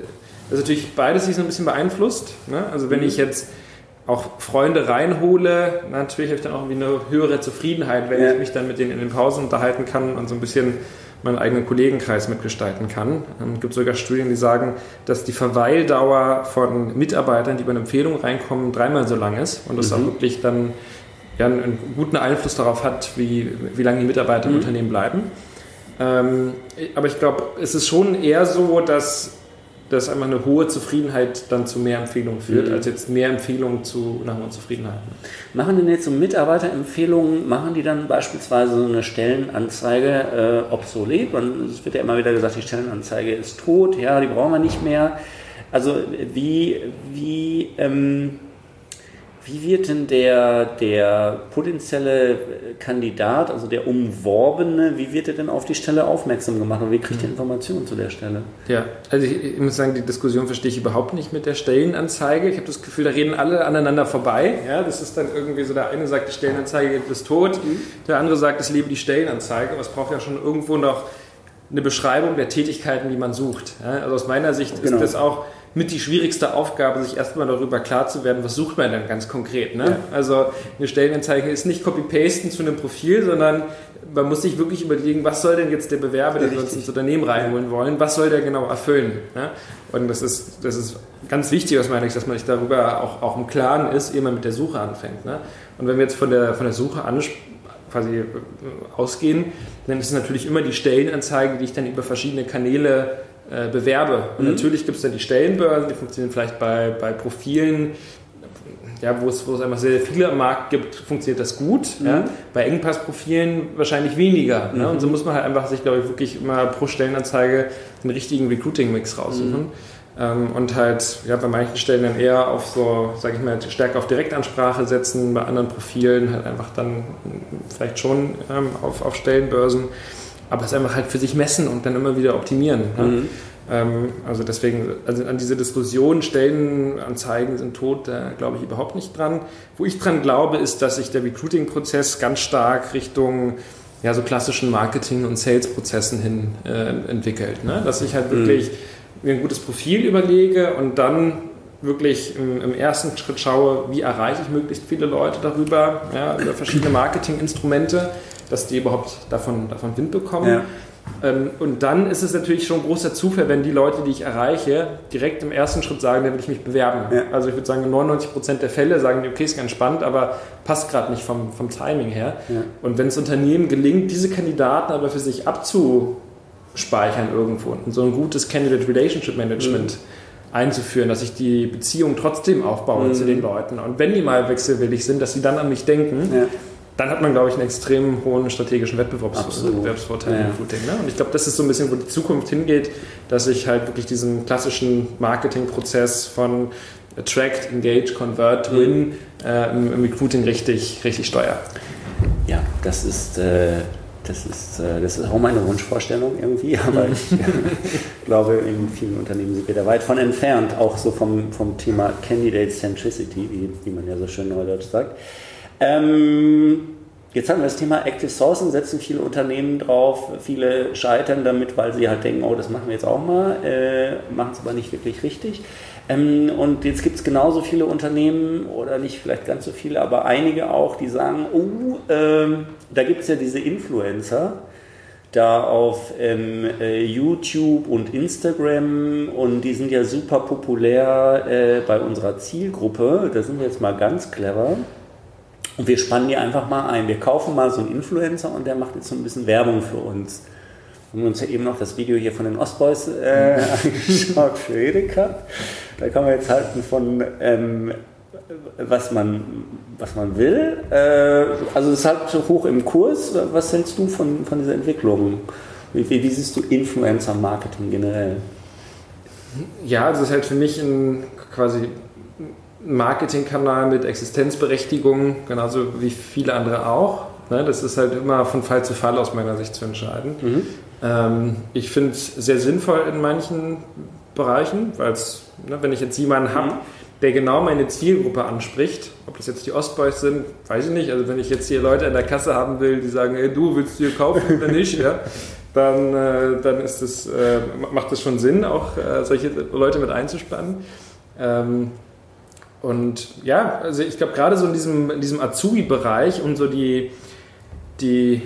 dass natürlich beides sich so ein bisschen beeinflusst. Ne? Also wenn Mhm. ich jetzt auch Freunde reinhole, na, natürlich habe ich dann auch irgendwie eine höhere Zufriedenheit, wenn Ja. ich mich dann mit denen in den Pausen unterhalten kann und so ein bisschen meinen eigenen Kollegenkreis mitgestalten kann. Ähm, Es gibt sogar Studien, die sagen, dass die Verweildauer von Mitarbeitern, die bei einer Empfehlung reinkommen, dreimal so lang ist und das Mhm. auch wirklich dann ja, einen, guten Einfluss darauf hat, wie, wie lange die Mitarbeiter im Mhm. Unternehmen bleiben. Ähm, aber ich glaube, es ist schon eher so, dass, dass einfach eine hohe Zufriedenheit dann zu mehr Empfehlungen führt, Mhm. als jetzt mehr Empfehlungen zu einer hohen Zufriedenheit. Machen denn jetzt so Mitarbeiterempfehlungen, machen die dann beispielsweise so eine Stellenanzeige äh, obsolet? Man, es wird ja immer wieder gesagt, die Stellenanzeige ist tot, ja, die brauchen wir nicht mehr. Also wie, wie, ähm, wie wird denn der, der potenzielle Kandidat, also der Umworbene, wie wird er denn auf die Stelle aufmerksam gemacht und wie kriegt er Informationen zu der Stelle? Ja, also ich, ich muss sagen, die Diskussion verstehe ich überhaupt nicht mit der Stellenanzeige. Ich habe das Gefühl, da reden alle aneinander vorbei. Ja, das ist dann irgendwie so, der eine sagt, die Stellenanzeige ist tot, der andere sagt, es lebe die Stellenanzeige. Aber es braucht ja schon irgendwo noch eine Beschreibung der Tätigkeiten, die man sucht. Ja, also aus meiner Sicht Genau. ist das auch mit die schwierigste Aufgabe, sich erstmal darüber klar zu werden, was sucht man denn ganz konkret. Ne? Ja. Also eine Stellenanzeige ist nicht Copy-Pasten zu einem Profil, sondern man muss sich wirklich überlegen, was soll denn jetzt der Bewerber, den wir uns ins Unternehmen reinholen wollen, was soll der genau erfüllen. Ja? Und das ist, das ist ganz wichtig aus meiner Sicht, dass man sich darüber auch, auch im Klaren ist, ehe man mit der Suche anfängt. Ne? Und wenn wir jetzt von der, von der Suche quasi äh, ausgehen, dann ist es natürlich immer die Stellenanzeige, die ich dann über verschiedene Kanäle äh, bewerbe. Und Mhm. natürlich gibt es dann die Stellenbörsen, die funktionieren vielleicht bei, bei Profilen, ja, wo, es, wo es einfach sehr, sehr viele am Markt gibt, funktioniert das gut. Ja? Bei Engpassprofilen wahrscheinlich weniger. Ne? Und so muss man halt einfach sich, glaube ich, wirklich immer pro Stellenanzeige den richtigen Recruiting-Mix raussuchen. Ähm, und halt ja, bei manchen Stellen dann eher auf so, sage ich mal, stärker auf Direktansprache setzen, bei anderen Profilen halt einfach dann mm, vielleicht schon ähm, auf, auf Stellenbörsen, aber es einfach halt für sich messen und dann immer wieder optimieren. Ne? Mhm. Ähm, also deswegen, also an diese Diskussion, Stellenanzeigen sind tot, da glaube ich überhaupt nicht dran. Wo ich dran glaube, ist, dass sich der Recruiting-Prozess ganz stark Richtung ja, so klassischen Marketing- und Sales-Prozessen hin äh, entwickelt. Ne? Dass ich halt wirklich mir ein gutes Profil überlege und dann wirklich im, im, ersten Schritt schaue, wie erreiche ich möglichst viele Leute darüber, ja, über verschiedene Marketinginstrumente, dass die überhaupt davon, davon Wind bekommen. Ja. Ähm, und dann ist es natürlich schon ein großer Zufall, wenn die Leute, die ich erreiche, direkt im ersten Schritt sagen, da will ich mich bewerben. Ja. Also ich würde sagen, in 99% der Fälle sagen die, okay, ist ganz spannend, aber passt gerade nicht vom, vom Timing her. Und wenn es Unternehmen gelingt, diese Kandidaten aber für sich abzuspeichern irgendwo und so ein gutes Candidate Relationship Management mhm einzuführen, dass ich die Beziehung trotzdem aufbaue mhm. zu den Leuten. Und wenn die mal wechselwillig sind, dass sie dann an mich denken, ja. dann hat man, glaube ich, einen extrem hohen strategischen Wettbewerbs Wettbewerbsvorteil ja. im Recruiting. Ne? Und ich glaube, das ist so ein bisschen, wo die Zukunft hingeht, dass ich halt wirklich diesen klassischen Marketingprozess von Attract, Engage, Convert, mhm. Win äh, im, im, Recruiting richtig, richtig steuere. Ja, das ist... Äh das ist, äh, das ist auch meine Wunschvorstellung irgendwie, aber ich glaube, in vielen Unternehmen sind wir da weit von entfernt, auch so vom, vom Thema Candidate Centricity, wie, wie man ja so schön neudeutsch sagt. Ähm, jetzt haben wir das Thema Active Sourcing, setzen viele Unternehmen drauf, viele scheitern damit, weil sie halt denken, oh, das machen wir jetzt auch mal, äh, machen es aber nicht wirklich richtig. Ähm, und jetzt gibt es genauso viele Unternehmen, oder nicht vielleicht ganz so viele, aber einige auch, die sagen, oh, ähm, da gibt es ja diese Influencer, da auf ähm, äh, YouTube und Instagram und die sind ja super populär äh, bei unserer Zielgruppe. Da sind wir jetzt mal ganz clever. Und wir spannen die einfach mal ein. Wir kaufen mal so einen Influencer und der macht jetzt so ein bisschen Werbung für uns. Wir haben uns ja eben noch das Video hier von den Ostboys äh, angeschaut für Edeka. Da kann man jetzt halten von ähm, was man, was man will. Äh, also es ist halt so hoch im Kurs. Was hältst du von, von dieser Entwicklung? Wie, wie, wie siehst du Influencer-Marketing generell? Ja, also es ist halt für mich ein quasi Marketingkanal mit Existenzberechtigung, genauso wie viele andere auch. Ne, das ist halt immer von Fall zu Fall aus meiner Sicht zu entscheiden. Mhm. Ähm, ich finde es sehr sinnvoll in manchen Bereichen, weil ne, wenn ich jetzt jemanden habe, mhm der genau meine Zielgruppe anspricht. Ob das jetzt die Ostboys sind, weiß ich nicht. Also wenn ich jetzt hier Leute in der Kasse haben will, die sagen, hey, du willst dir kaufen oder nicht, ja, dann, äh, dann ist das, äh, macht das schon Sinn, auch äh, solche Leute mit einzuspannen. Ähm, und ja, also ich glaube gerade so in diesem, in diesem Azubi-Bereich und so die, die,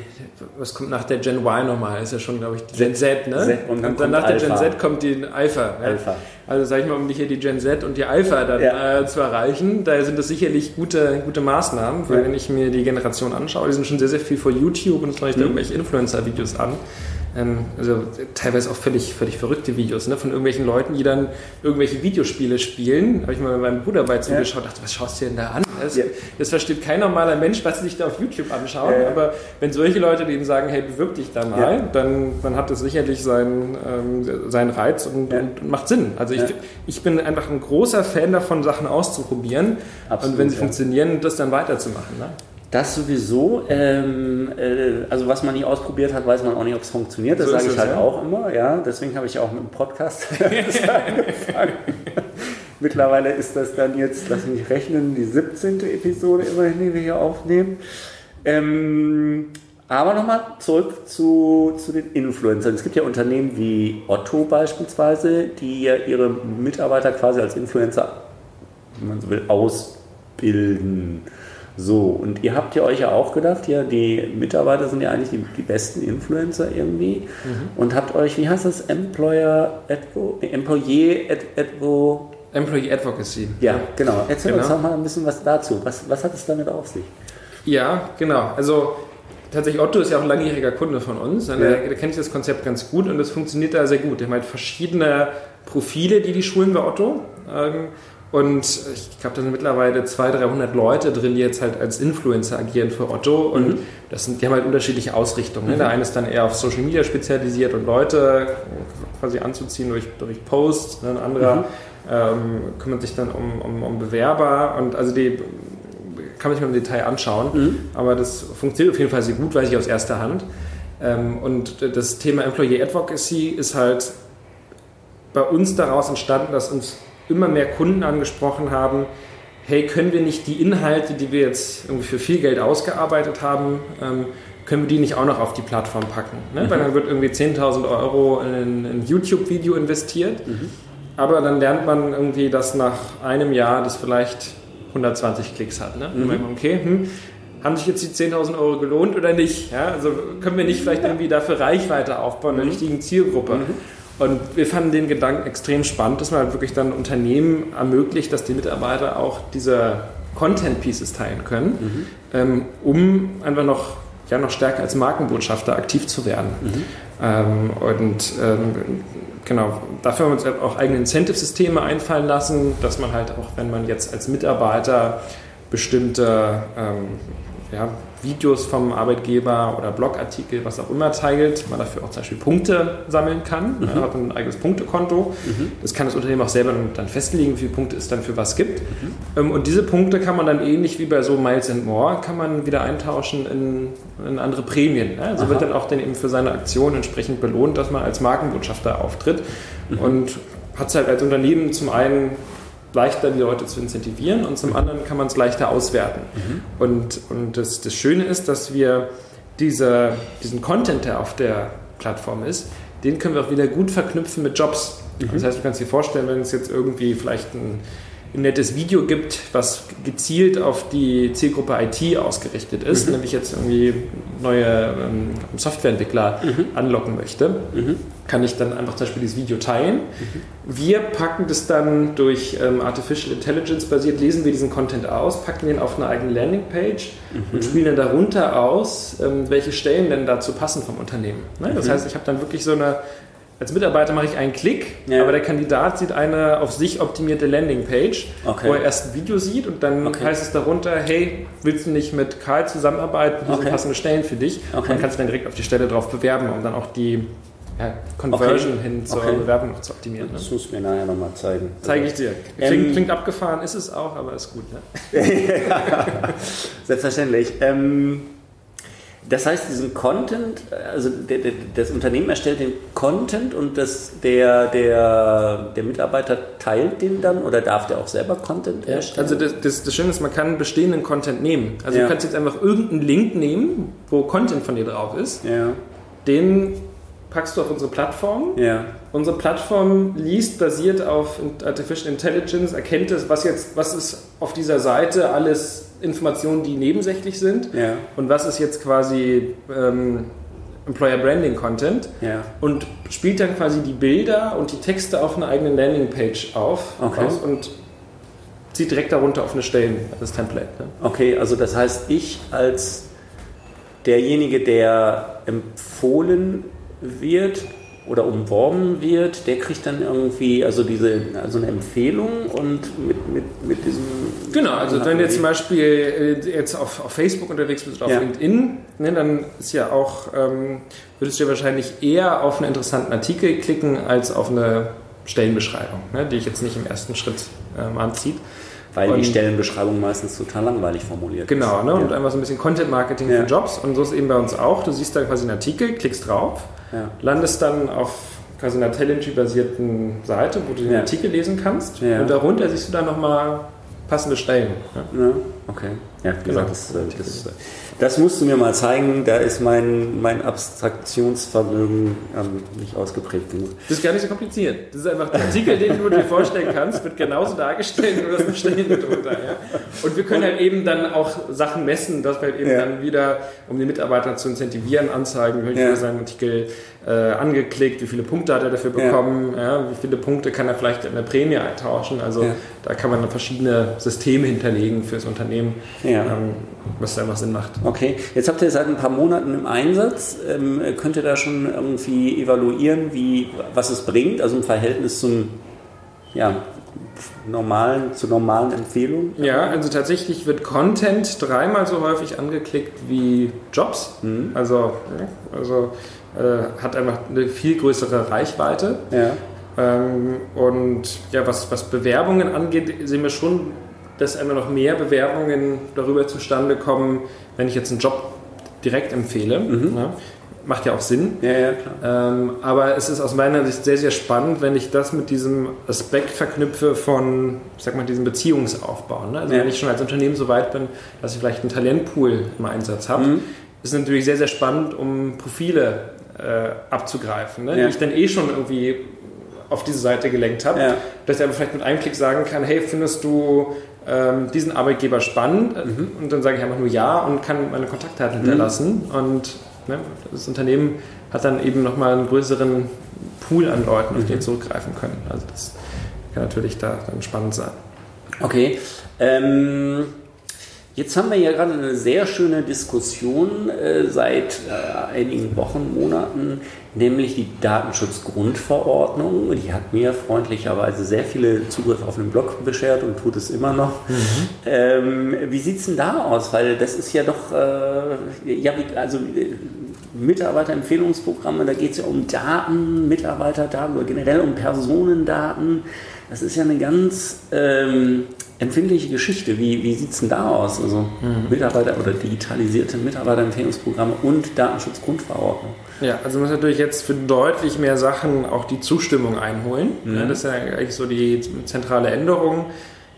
was kommt nach der Gen Y nochmal? Ist ja schon, glaube ich, die Gen Z, ne? Z und, dann, und dann nach der Gen Z kommt die Alpha. Ja? Alpha. Also sage ich mal, um hier die Gen Z und die Alpha dann ja. äh, zu erreichen, da sind das sicherlich gute, gute Maßnahmen, weil ja. wenn ich mir die Generation anschaue, die sind schon sehr, sehr viel vor YouTube und schaue ich mhm. da irgendwelche Influencer-Videos an. Ähm, also teilweise auch völlig, völlig verrückte Videos ne, von irgendwelchen Leuten, die dann irgendwelche Videospiele spielen. Habe ich mal mit meinem Bruder bei zugeschaut, ja. dachte, was schaust du denn da an? Das, ja. das, versteht kein normaler Mensch, was sie sich da auf YouTube anschauen. Ja, aber wenn solche Leute denen sagen, hey, bewirb dich da mal, dann, dann hat das sicherlich seinen, ähm, seinen Reiz und, und, macht Sinn. Also ich, ich bin einfach ein großer Fan davon, Sachen auszuprobieren Absolut, und wenn sie funktionieren, das dann weiterzumachen. Ne? Das sowieso. Ähm, äh, also was man nie ausprobiert hat, weiß man auch nicht, ob es funktioniert. Das so sage ich halt ja. auch immer. Ja, deswegen habe ich auch mit dem Podcast angefangen. Mittlerweile ist das dann jetzt, lass mich rechnen, die 17. Episode immerhin, die wir hier aufnehmen. Ähm, aber nochmal zurück zu, zu den Influencern. Es gibt ja Unternehmen wie Otto beispielsweise, die ja ihre Mitarbeiter quasi als Influencer, wenn man so will, ausbilden. So, und ihr habt ja euch ja auch gedacht, ja, die Mitarbeiter sind ja eigentlich die, die besten Influencer irgendwie mhm. und habt euch, wie heißt das, Employer, Advo, Employee, Ad, Advo, Employee Advocacy. Ja, genau. Erzähl genau. uns doch mal ein bisschen was dazu. Was, was hat es damit auf sich? Ja, genau. Also tatsächlich, Otto ist ja auch ein langjähriger Kunde von uns. Ja. Der, der kennt das Konzept ganz gut und das funktioniert da sehr gut. Wir haben halt verschiedene Profile, die die schulen bei Otto. Ähm, und ich glaube, da sind mittlerweile 200, 300 Leute drin, die jetzt halt als Influencer agieren für Otto. Und mhm. das sind, die haben halt unterschiedliche Ausrichtungen. Ne? Mhm. Der eine ist dann eher auf Social Media spezialisiert und Leute quasi anzuziehen durch, durch Posts. Ne? Ein anderer mhm. Ähm, kümmert sich dann um, um, um, Bewerber. Und also die kann man sich mal im Detail anschauen. Mhm. Aber das funktioniert auf jeden Fall sehr gut, weiß ich aus erster Hand. Ähm, und das Thema Employee Advocacy ist halt bei uns daraus entstanden, dass uns immer mehr Kunden angesprochen haben, hey, können wir nicht die Inhalte, die wir jetzt irgendwie für viel Geld ausgearbeitet haben, ähm, können wir die nicht auch noch auf die Plattform packen? Ne? Mhm. Weil dann wird irgendwie 10.000 Euro in ein YouTube-Video investiert, mhm. Aber dann lernt man irgendwie, dass nach einem Jahr das vielleicht 120 Klicks hat. Ne? Mhm. Und man, okay, hm, haben sich jetzt die 10.000 Euro gelohnt oder nicht? Ja, also können wir nicht vielleicht irgendwie dafür Reichweite aufbauen, eine mhm. richtigen Zielgruppe? Mhm. Und wir fanden den Gedanken extrem spannend, dass man halt wirklich dann Unternehmen ermöglicht, dass die Mitarbeiter auch diese Content Pieces teilen können, mhm. ähm, um einfach noch, ja, noch stärker als Markenbotschafter aktiv zu werden. Mhm. Ähm, und ähm, genau, dafür haben wir uns halt auch eigene Incentive-Systeme einfallen lassen, dass man halt auch, wenn man jetzt als Mitarbeiter bestimmte ähm, ja, Videos vom Arbeitgeber oder Blogartikel, was auch immer teilt, man dafür auch zum Beispiel Punkte sammeln kann. Mhm. Man hat ein eigenes Punktekonto. Mhm. Das kann das Unternehmen auch selber dann festlegen, wie viele Punkte es dann für was gibt. Mhm. Ähm, und diese Punkte kann man dann ähnlich wie bei so Miles and More, kann man wieder eintauschen in, in andere Prämien. Also Aha. wird dann auch dann eben für seine Aktion entsprechend belohnt, dass man als Markenbotschafter auftritt. Mhm. Und hat es halt als Unternehmen zum einen leichter, die Leute zu incentivieren und zum anderen kann man es leichter auswerten. Mhm. Und, und das, das Schöne ist, dass wir diese, diesen Content, der auf der Plattform ist, den können wir auch wieder gut verknüpfen mit Jobs. Mhm. Das heißt, du kannst dir vorstellen, wenn es jetzt irgendwie vielleicht ein ein nettes Video gibt, was gezielt auf die Zielgruppe IT ausgerichtet ist, mhm. nämlich jetzt irgendwie neue ähm, Softwareentwickler mhm. anlocken möchte, mhm. kann ich dann einfach zum Beispiel dieses Video teilen. Mhm. Wir packen das dann durch ähm, Artificial Intelligence basiert, lesen wir diesen Content aus, packen den auf eine eigene Landingpage und mhm. spielen dann darunter aus, ähm, welche Stellen denn dazu passen vom Unternehmen. Ne? Das mhm. heißt, ich habe dann wirklich so eine als Mitarbeiter mache ich einen Klick, ja. aber der Kandidat sieht eine auf sich optimierte Landingpage, okay. wo er erst ein Video sieht und dann okay. heißt es darunter, hey, willst du nicht mit Karl zusammenarbeiten? Hier okay. sind passende Stellen für dich. Und dann kannst du dann direkt auf die Stelle drauf bewerben, um dann auch die ja, Conversion hin zur Bewerbung noch zu optimieren. Ne? Das musst du mir nachher nochmal zeigen. Zeige ich dir. Klingt, ähm, klingt, abgefahren, ist es auch, aber ist gut. Ne? Selbstverständlich. Ähm, das heißt, diesen Content, also der, der, das Unternehmen erstellt den Content und das, der, der, der Mitarbeiter teilt den dann oder darf der auch selber Content erstellen? Also das, das, das Schöne ist, man kann bestehenden Content nehmen. Also ja. du kannst jetzt einfach irgendeinen Link nehmen, wo Content von dir drauf ist. Ja. Den packst du auf unsere Plattform. Ja. Unsere Plattform liest basiert auf Artificial Intelligence, erkennt es, was jetzt, was ist auf dieser Seite alles Informationen, die nebensächlich sind ja. und was ist jetzt quasi ähm, Employer Branding Content ja. und spielt dann quasi die Bilder und die Texte auf einer eigenen Landingpage auf okay. und zieht direkt darunter offene Stellen, das Template. Ne? Okay, also das heißt, ich als derjenige, der empfohlen wird, oder umworben wird, der kriegt dann irgendwie also diese also eine Empfehlung und mit, mit, mit diesem. Genau, also wenn du jetzt zum Beispiel äh, jetzt auf, auf Facebook unterwegs bist oder auf ja. LinkedIn, ne, dann ist ja auch, ähm, würdest du ja wahrscheinlich eher auf einen interessanten Artikel klicken als auf eine Stellenbeschreibung, ne, die ich jetzt nicht im ersten Schritt ähm, anzieht. Weil und die Stellenbeschreibung meistens total langweilig formuliert genau, ist. Genau, ne? Ja. und einfach so ein bisschen Content Marketing ja. für Jobs. Und so ist eben bei uns auch. Du siehst da quasi einen Artikel, klickst drauf, ja. landest dann auf quasi einer Talentry-basierten Seite, wo du den Artikel lesen kannst. Und darunter siehst du dann nochmal passende Stellen. Ja. okay. Ja, genau. Gesagt, das, das, das, musst du mir mal zeigen. Da ist mein, mein Abstraktionsvermögen ähm, nicht ausgeprägt genug. Das ist gar nicht so kompliziert. Das ist einfach der Artikel, den du dir vorstellen kannst, wird genauso dargestellt, nur das Stellen drunter. Ja? Und wir können halt eben dann auch Sachen messen, dass wir halt eben ja. dann wieder, um die Mitarbeiter zu incentivieren, anzeigen, wie ja. seinen Artikel äh, angeklickt, wie viele Punkte hat er dafür bekommen, ja. ja wie viele Punkte kann er vielleicht in der Prämie eintauschen. Also da kann man dann verschiedene Systeme hinterlegen fürs Unternehmen, ähm, was einfach Sinn macht. Okay, jetzt habt ihr seit ein paar Monaten im Einsatz. Ähm, könnt ihr da schon irgendwie evaluieren, wie, was es bringt, also im Verhältnis zum ja, normalen, zu normalen Empfehlungen? Ja, also tatsächlich wird Content dreimal so häufig angeklickt wie Jobs. Mhm. Also, also äh, hat einfach eine viel größere Reichweite. Ja. Ähm, und ja, was, was Bewerbungen angeht, sehen wir schon, dass einfach noch mehr Bewerbungen darüber zustande kommen, wenn ich jetzt einen Job direkt empfehle. Mhm. Ne? Macht ja auch Sinn. Ja, ja. Ähm, aber es ist aus meiner Sicht sehr, sehr spannend, wenn ich das mit diesem Aspekt verknüpfe von, ich sag mal, diesem Beziehungsaufbau. Ne? Also ja. wenn ich schon als Unternehmen so weit bin, dass ich vielleicht einen Talentpool im Einsatz habe, mhm ist natürlich sehr, sehr spannend, um Profile äh, abzugreifen, ne? Die ich dann eh schon irgendwie auf diese Seite gelenkt habe, Ja. dass er aber vielleicht mit einem Klick sagen kann, hey, findest du ähm, diesen Arbeitgeber spannend? Mhm. Und dann sage ich einfach nur ja und kann meine Kontaktdaten hinterlassen. Und ne, das Unternehmen hat dann eben nochmal einen größeren Pool an Leuten, auf die Mhm. wir zurückgreifen können. Also das kann natürlich da dann spannend sein. Okay. Ähm, jetzt haben wir ja gerade eine sehr schöne Diskussion äh, seit äh, einigen Wochen, Monaten, nämlich die Datenschutzgrundverordnung. Die hat mir freundlicherweise sehr viele Zugriffe auf den Blog beschert und tut es immer noch. Ähm, wie sieht es denn da aus? Weil das ist ja doch, äh, ja, also äh, Mitarbeiterempfehlungsprogramme, da geht es ja um Daten, Mitarbeiterdaten oder generell um Personendaten. Das ist ja eine ganz ähm, empfindliche Geschichte. Wie, wie sieht es denn da aus? Also Mitarbeiter oder digitalisierte Mitarbeiterempfehlungsprogramme und Datenschutzgrundverordnung. Ja, also man muss natürlich jetzt für deutlich mehr Sachen auch die Zustimmung einholen. Ja, das ist ja eigentlich so die zentrale Änderung.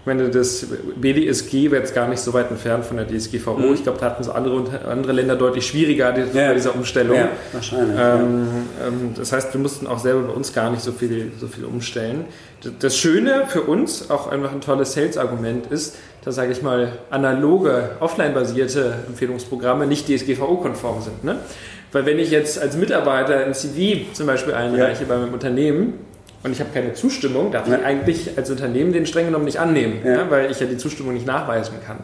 Ich meine, das BDSG wäre jetzt gar nicht so weit entfernt von der DSGVO. Mhm. Ich glaube, da hatten es andere, andere Länder deutlich schwieriger die- bei dieser Umstellung. Ja, wahrscheinlich. ja. Ähm, ähm, das heißt, wir mussten auch selber bei uns gar nicht so viel, so viel umstellen. Das Schöne für uns, auch einfach ein tolles Sales-Argument ist, dass, sage ich mal, analoge, offline-basierte Empfehlungsprogramme nicht DSGVO-konform sind. Ne? Weil wenn ich jetzt als Mitarbeiter ein CV zum Beispiel einreiche bei meinem Unternehmen und ich habe keine Zustimmung, darf Ja. ich eigentlich als Unternehmen den streng genommen nicht annehmen, Ja. ja, weil ich ja die Zustimmung nicht nachweisen kann.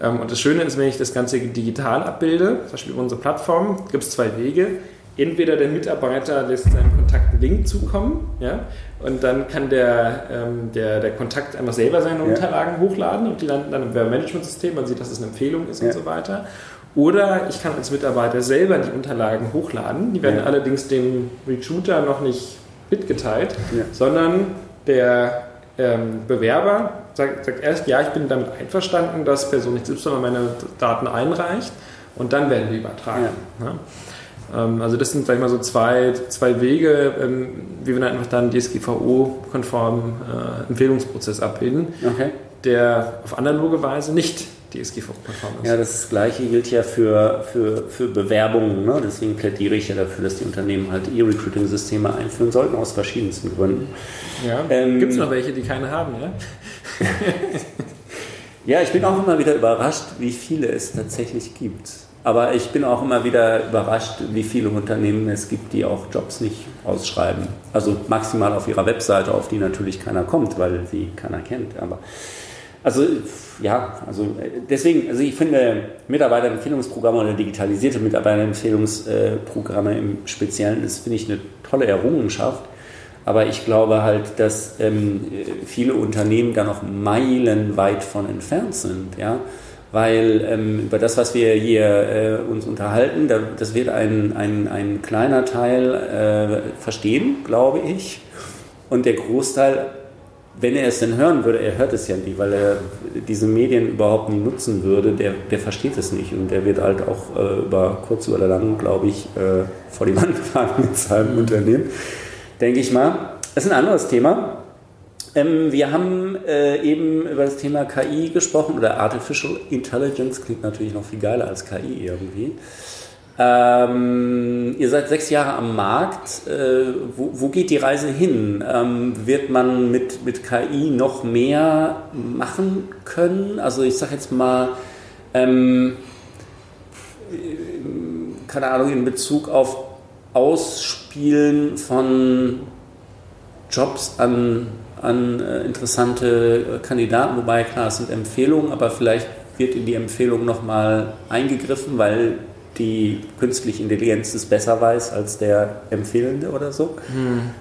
Ähm, und das Schöne ist, wenn ich das Ganze digital abbilde, zum Beispiel über unsere Plattform, gibt es zwei Wege. Entweder der Mitarbeiter lässt seinem Kontakt einen Link zukommen, ja, und dann kann der, ähm, der, der Kontakt einfach selber seine. Unterlagen hochladen und die landen dann im Werbemanagementsystem, man sieht, dass es eine Empfehlung ist und so weiter. Oder ich kann als Mitarbeiter selber die Unterlagen hochladen, die werden allerdings dem Recruiter noch nicht mitgeteilt, Ja. sondern der ähm, Bewerber sagt, sagt erst, ja, ich bin damit einverstanden, dass Person XY meine Daten einreicht und dann werden die übertragen. Ja. Ähm, also das sind, sag ich mal, so zwei, zwei Wege, ähm, wie wir dann einfach dann DSGVO-konformen äh, Empfehlungsprozess abbilden, Okay. der auf analoge Weise nicht DSGVO-konform ist. Ja, das Gleiche gilt ja für, für, für Bewerbungen. Ne? Deswegen plädiere ich ja dafür, dass die Unternehmen halt E-Recruiting-Systeme einführen sollten, aus verschiedensten Gründen. Ja. Ähm, Gibt es noch welche, die keine haben, ja? Ja, ich bin auch immer wieder überrascht, wie viele es tatsächlich gibt. Aber ich bin auch immer wieder überrascht, wie viele Unternehmen es gibt, die auch Jobs nicht ausschreiben. Also maximal auf ihrer Webseite, auf die natürlich keiner kommt, weil sie keiner kennt. Aber also ja, also äh, deswegen, also ich finde Mitarbeiterempfehlungsprogramme oder digitalisierte Mitarbeiterempfehlungsprogramme im Speziellen ist, finde ich, eine tolle Errungenschaft. Aber ich glaube halt, dass ähm, viele Unternehmen da noch meilenweit von entfernt sind, ja. Weil ähm, über das, was wir hier äh, uns unterhalten, da, das wird ein, ein, ein kleiner Teil äh, verstehen, glaube ich. Und der Großteil, wenn er es denn hören würde, er hört es ja nie, weil er diese Medien überhaupt nie nutzen würde, der, der versteht es nicht. Und der wird halt auch äh, über kurz oder lang, glaube ich, äh, vor die Wand fahren mit seinem Unternehmen denke ich mal. Das ist ein anderes Thema. Ähm, wir haben äh, eben über das Thema KI gesprochen oder Artificial Intelligence klingt natürlich noch viel geiler als KI irgendwie. Ähm, ihr seid sechs Jahre am Markt. Äh, wo, wo geht die Reise hin? Ähm, wird man mit, mit KI noch mehr machen können? Also ich sage jetzt mal, ähm, keine Ahnung, in Bezug auf Ausspielen von Jobs an, an äh, interessante Kandidaten, wobei klar, es sind Empfehlungen, aber vielleicht wird in die Empfehlung nochmal eingegriffen, weil die künstliche Intelligenz es besser weiß als der Empfehlende oder so.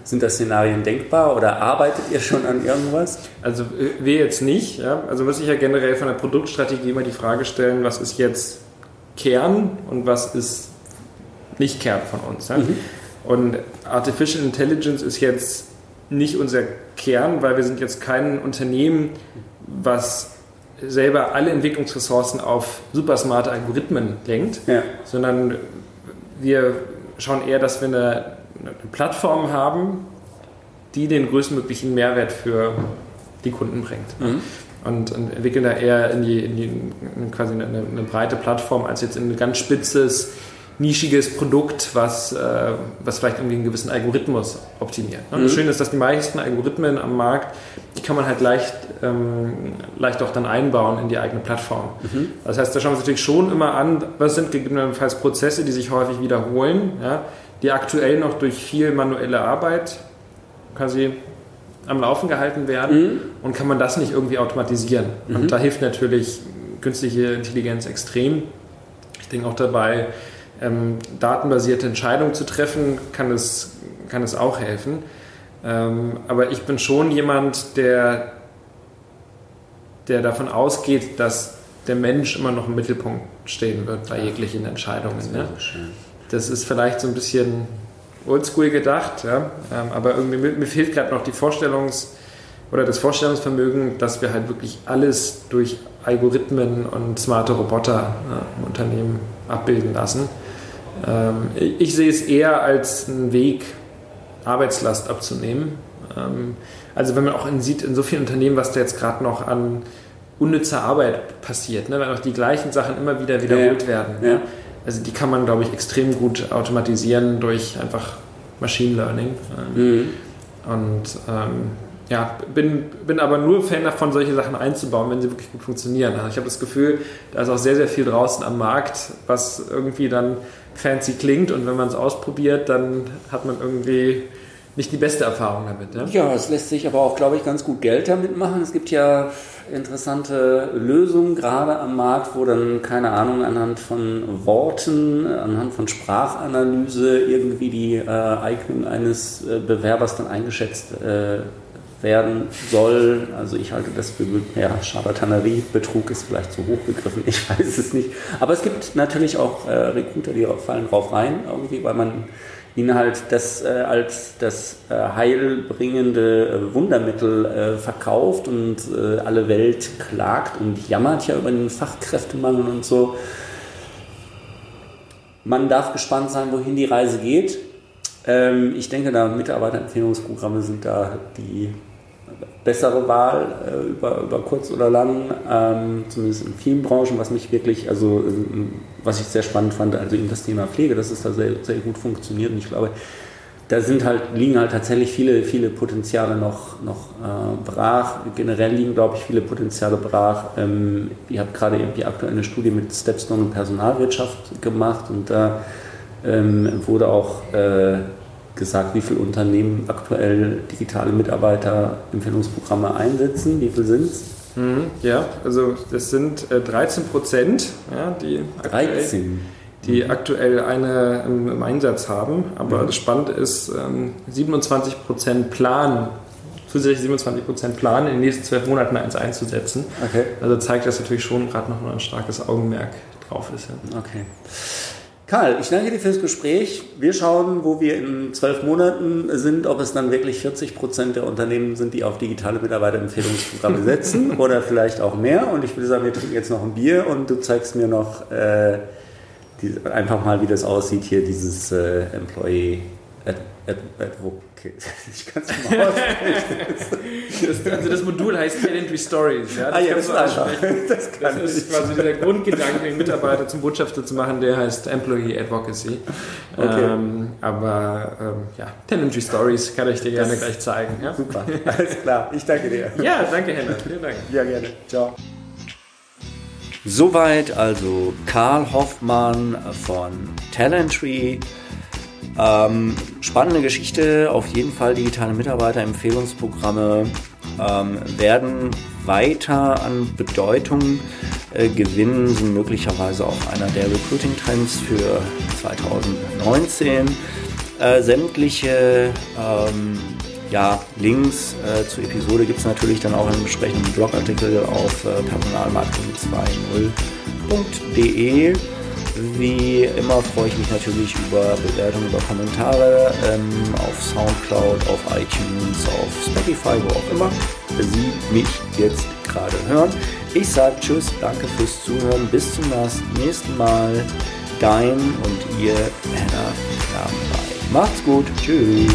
Sind das Szenarien denkbar oder arbeitet ihr schon an irgendwas? Also äh, wir jetzt nicht. Ja? Also muss ich ja generell von der Produktstrategie immer die Frage stellen, was ist jetzt Kern und was ist nicht Kern von uns. Ja? Und Artificial Intelligence ist jetzt nicht unser Kern, weil wir sind jetzt kein Unternehmen, was selber alle Entwicklungsressourcen auf super smarte Algorithmen lenkt, Ja. sondern wir schauen eher, dass wir eine, eine Plattform haben, die den größtmöglichen Mehrwert für die Kunden bringt. und, und entwickeln da eher in die, in die in quasi eine, eine, breite Plattform als jetzt in ein ganz spitzes, nischiges Produkt, was, äh, was vielleicht irgendwie einen gewissen Algorithmus optimiert. Ne? Mhm. Das Schöne ist, dass die meisten Algorithmen am Markt, die kann man halt leicht, ähm, leicht auch dann einbauen in die eigene Plattform. Mhm. Das heißt, da schauen wir uns natürlich schon immer an, was sind gegebenenfalls Prozesse, die sich häufig wiederholen, ja, die aktuell noch durch viel manuelle Arbeit quasi am Laufen gehalten werden mhm. und kann man das nicht irgendwie automatisieren. Mhm. Und da hilft natürlich künstliche Intelligenz extrem. Ich denke auch dabei, ähm, datenbasierte Entscheidungen zu treffen, kann es, kann es auch helfen. Ähm, aber ich bin schon jemand, der, der davon ausgeht, dass der Mensch immer noch im Mittelpunkt stehen wird bei jeglichen Entscheidungen. Das, ne? so das ist vielleicht so ein bisschen oldschool gedacht, ja? Ähm, aber irgendwie mir, mir fehlt gerade noch die Vorstellungs- oder das Vorstellungsvermögen, dass wir halt wirklich alles durch Algorithmen und smarte Roboter ja, im Unternehmen abbilden lassen. Ähm, ich sehe es eher als einen Weg, Arbeitslast abzunehmen. Ähm, also wenn man auch sieht in so vielen Unternehmen, was da jetzt gerade noch an unnützer Arbeit passiert, ne? wenn auch die gleichen Sachen immer wieder wiederholt ja. werden. Ja. Also die kann man, glaube ich, extrem gut automatisieren durch einfach Machine Learning. Mhm. Und ähm, ja, bin, bin aber nur Fan davon, solche Sachen einzubauen, wenn sie wirklich gut funktionieren. Also ich habe das Gefühl, da ist auch sehr, sehr viel draußen am Markt, was irgendwie dann fancy klingt und wenn man es ausprobiert, dann hat man irgendwie nicht die beste Erfahrung damit. Ne? Ja, es lässt sich aber auch, glaube ich, ganz gut Geld damit machen. Es gibt ja interessante Lösungen gerade am Markt, wo dann, keine Ahnung, anhand von Worten, anhand von Sprachanalyse irgendwie die äh, Eignung eines äh, Bewerbers dann eingeschätzt äh, werden soll. Also ich halte das für ja, Scharlatanerie. Betrug ist vielleicht zu hoch gegriffen, ich weiß es nicht. Aber es gibt natürlich auch äh, Recruiter, die fallen drauf rein, irgendwie, weil man ihn halt das äh, als das äh, heilbringende äh, Wundermittel äh, verkauft und äh, alle Welt klagt und jammert ja über den Fachkräftemangel und so. Man darf gespannt sein, wohin die Reise geht. Ähm, ich denke, da Mitarbeiterempfehlungsprogramme sind da die bessere Wahl äh, über, über kurz oder lang, ähm, zumindest in vielen Branchen, was mich wirklich, also ähm, was ich sehr spannend fand, also eben das Thema Pflege, dass es da sehr, sehr gut funktioniert und ich glaube, da sind halt, liegen halt tatsächlich viele, viele Potenziale noch, noch äh, brach. Generell liegen, glaube ich, viele Potenziale brach. Ähm, ihr habt gerade eben die aktuelle Studie mit Stepstone und Personalwirtschaft gemacht und da ähm, wurde auch äh, gesagt, wie viele Unternehmen aktuell digitale Mitarbeiterempfehlungsprogramme einsetzen. Wie viel sind es? Mhm, ja, also das sind äh, 13 Prozent, ja, die, aktuell, 13. die aktuell eine im, im Einsatz haben. Aber mhm. das Spannende ist, ähm, 27 Prozent planen, zusätzlich 27 Prozent planen, in den nächsten zwölf Monaten eins einzusetzen. Okay. Also zeigt das natürlich schon gerade noch mal ein starkes Augenmerk drauf ist. Ja. Okay. Karl, ich danke dir fürs Gespräch. Wir schauen, wo wir in zwölf Monaten sind, ob es dann wirklich 40 Prozent der Unternehmen sind, die auf digitale Mitarbeiterempfehlungsprogramme setzen oder vielleicht auch mehr. Und ich würde sagen, wir trinken jetzt noch ein Bier und du zeigst mir noch äh, die, einfach mal, wie das aussieht hier, dieses äh, Employee Advocate. Ich kann es mal aussprechen. also das Modul heißt Talentry Stories. Ja? Das ah ja, das, das, das ist quasi der Grundgedanke, den Mitarbeiter zum Botschafter zu machen, der heißt Employee Advocacy. Okay. Ähm, aber ähm, ja, Talentry Stories kann ich dir gerne gleich zeigen. Ja? Super, alles klar. Ich danke dir. Ja, danke Henna. Vielen Dank. Ja, gerne. Ciao. Soweit also Karl Hoffmann von Talentry. Ähm, spannende Geschichte, auf jeden Fall digitale Mitarbeiterempfehlungsprogramme ähm, werden weiter an Bedeutung äh, gewinnen, sind möglicherweise auch einer der Recruiting-Trends für 2019. Äh, sämtliche ähm, ja, Links äh, zur Episode gibt es natürlich dann auch im entsprechenden Blogartikel auf äh, personalmarketing20.de. Wie immer freue ich mich natürlich über Bewertungen, über Kommentare ähm, auf Soundcloud, auf iTunes, auf Spotify, wo auch immer Sie mich jetzt gerade hören. Ich sage Tschüss, danke fürs Zuhören, bis zum nächsten Mal. Dein und ihr Männer Macht's gut, Tschüss.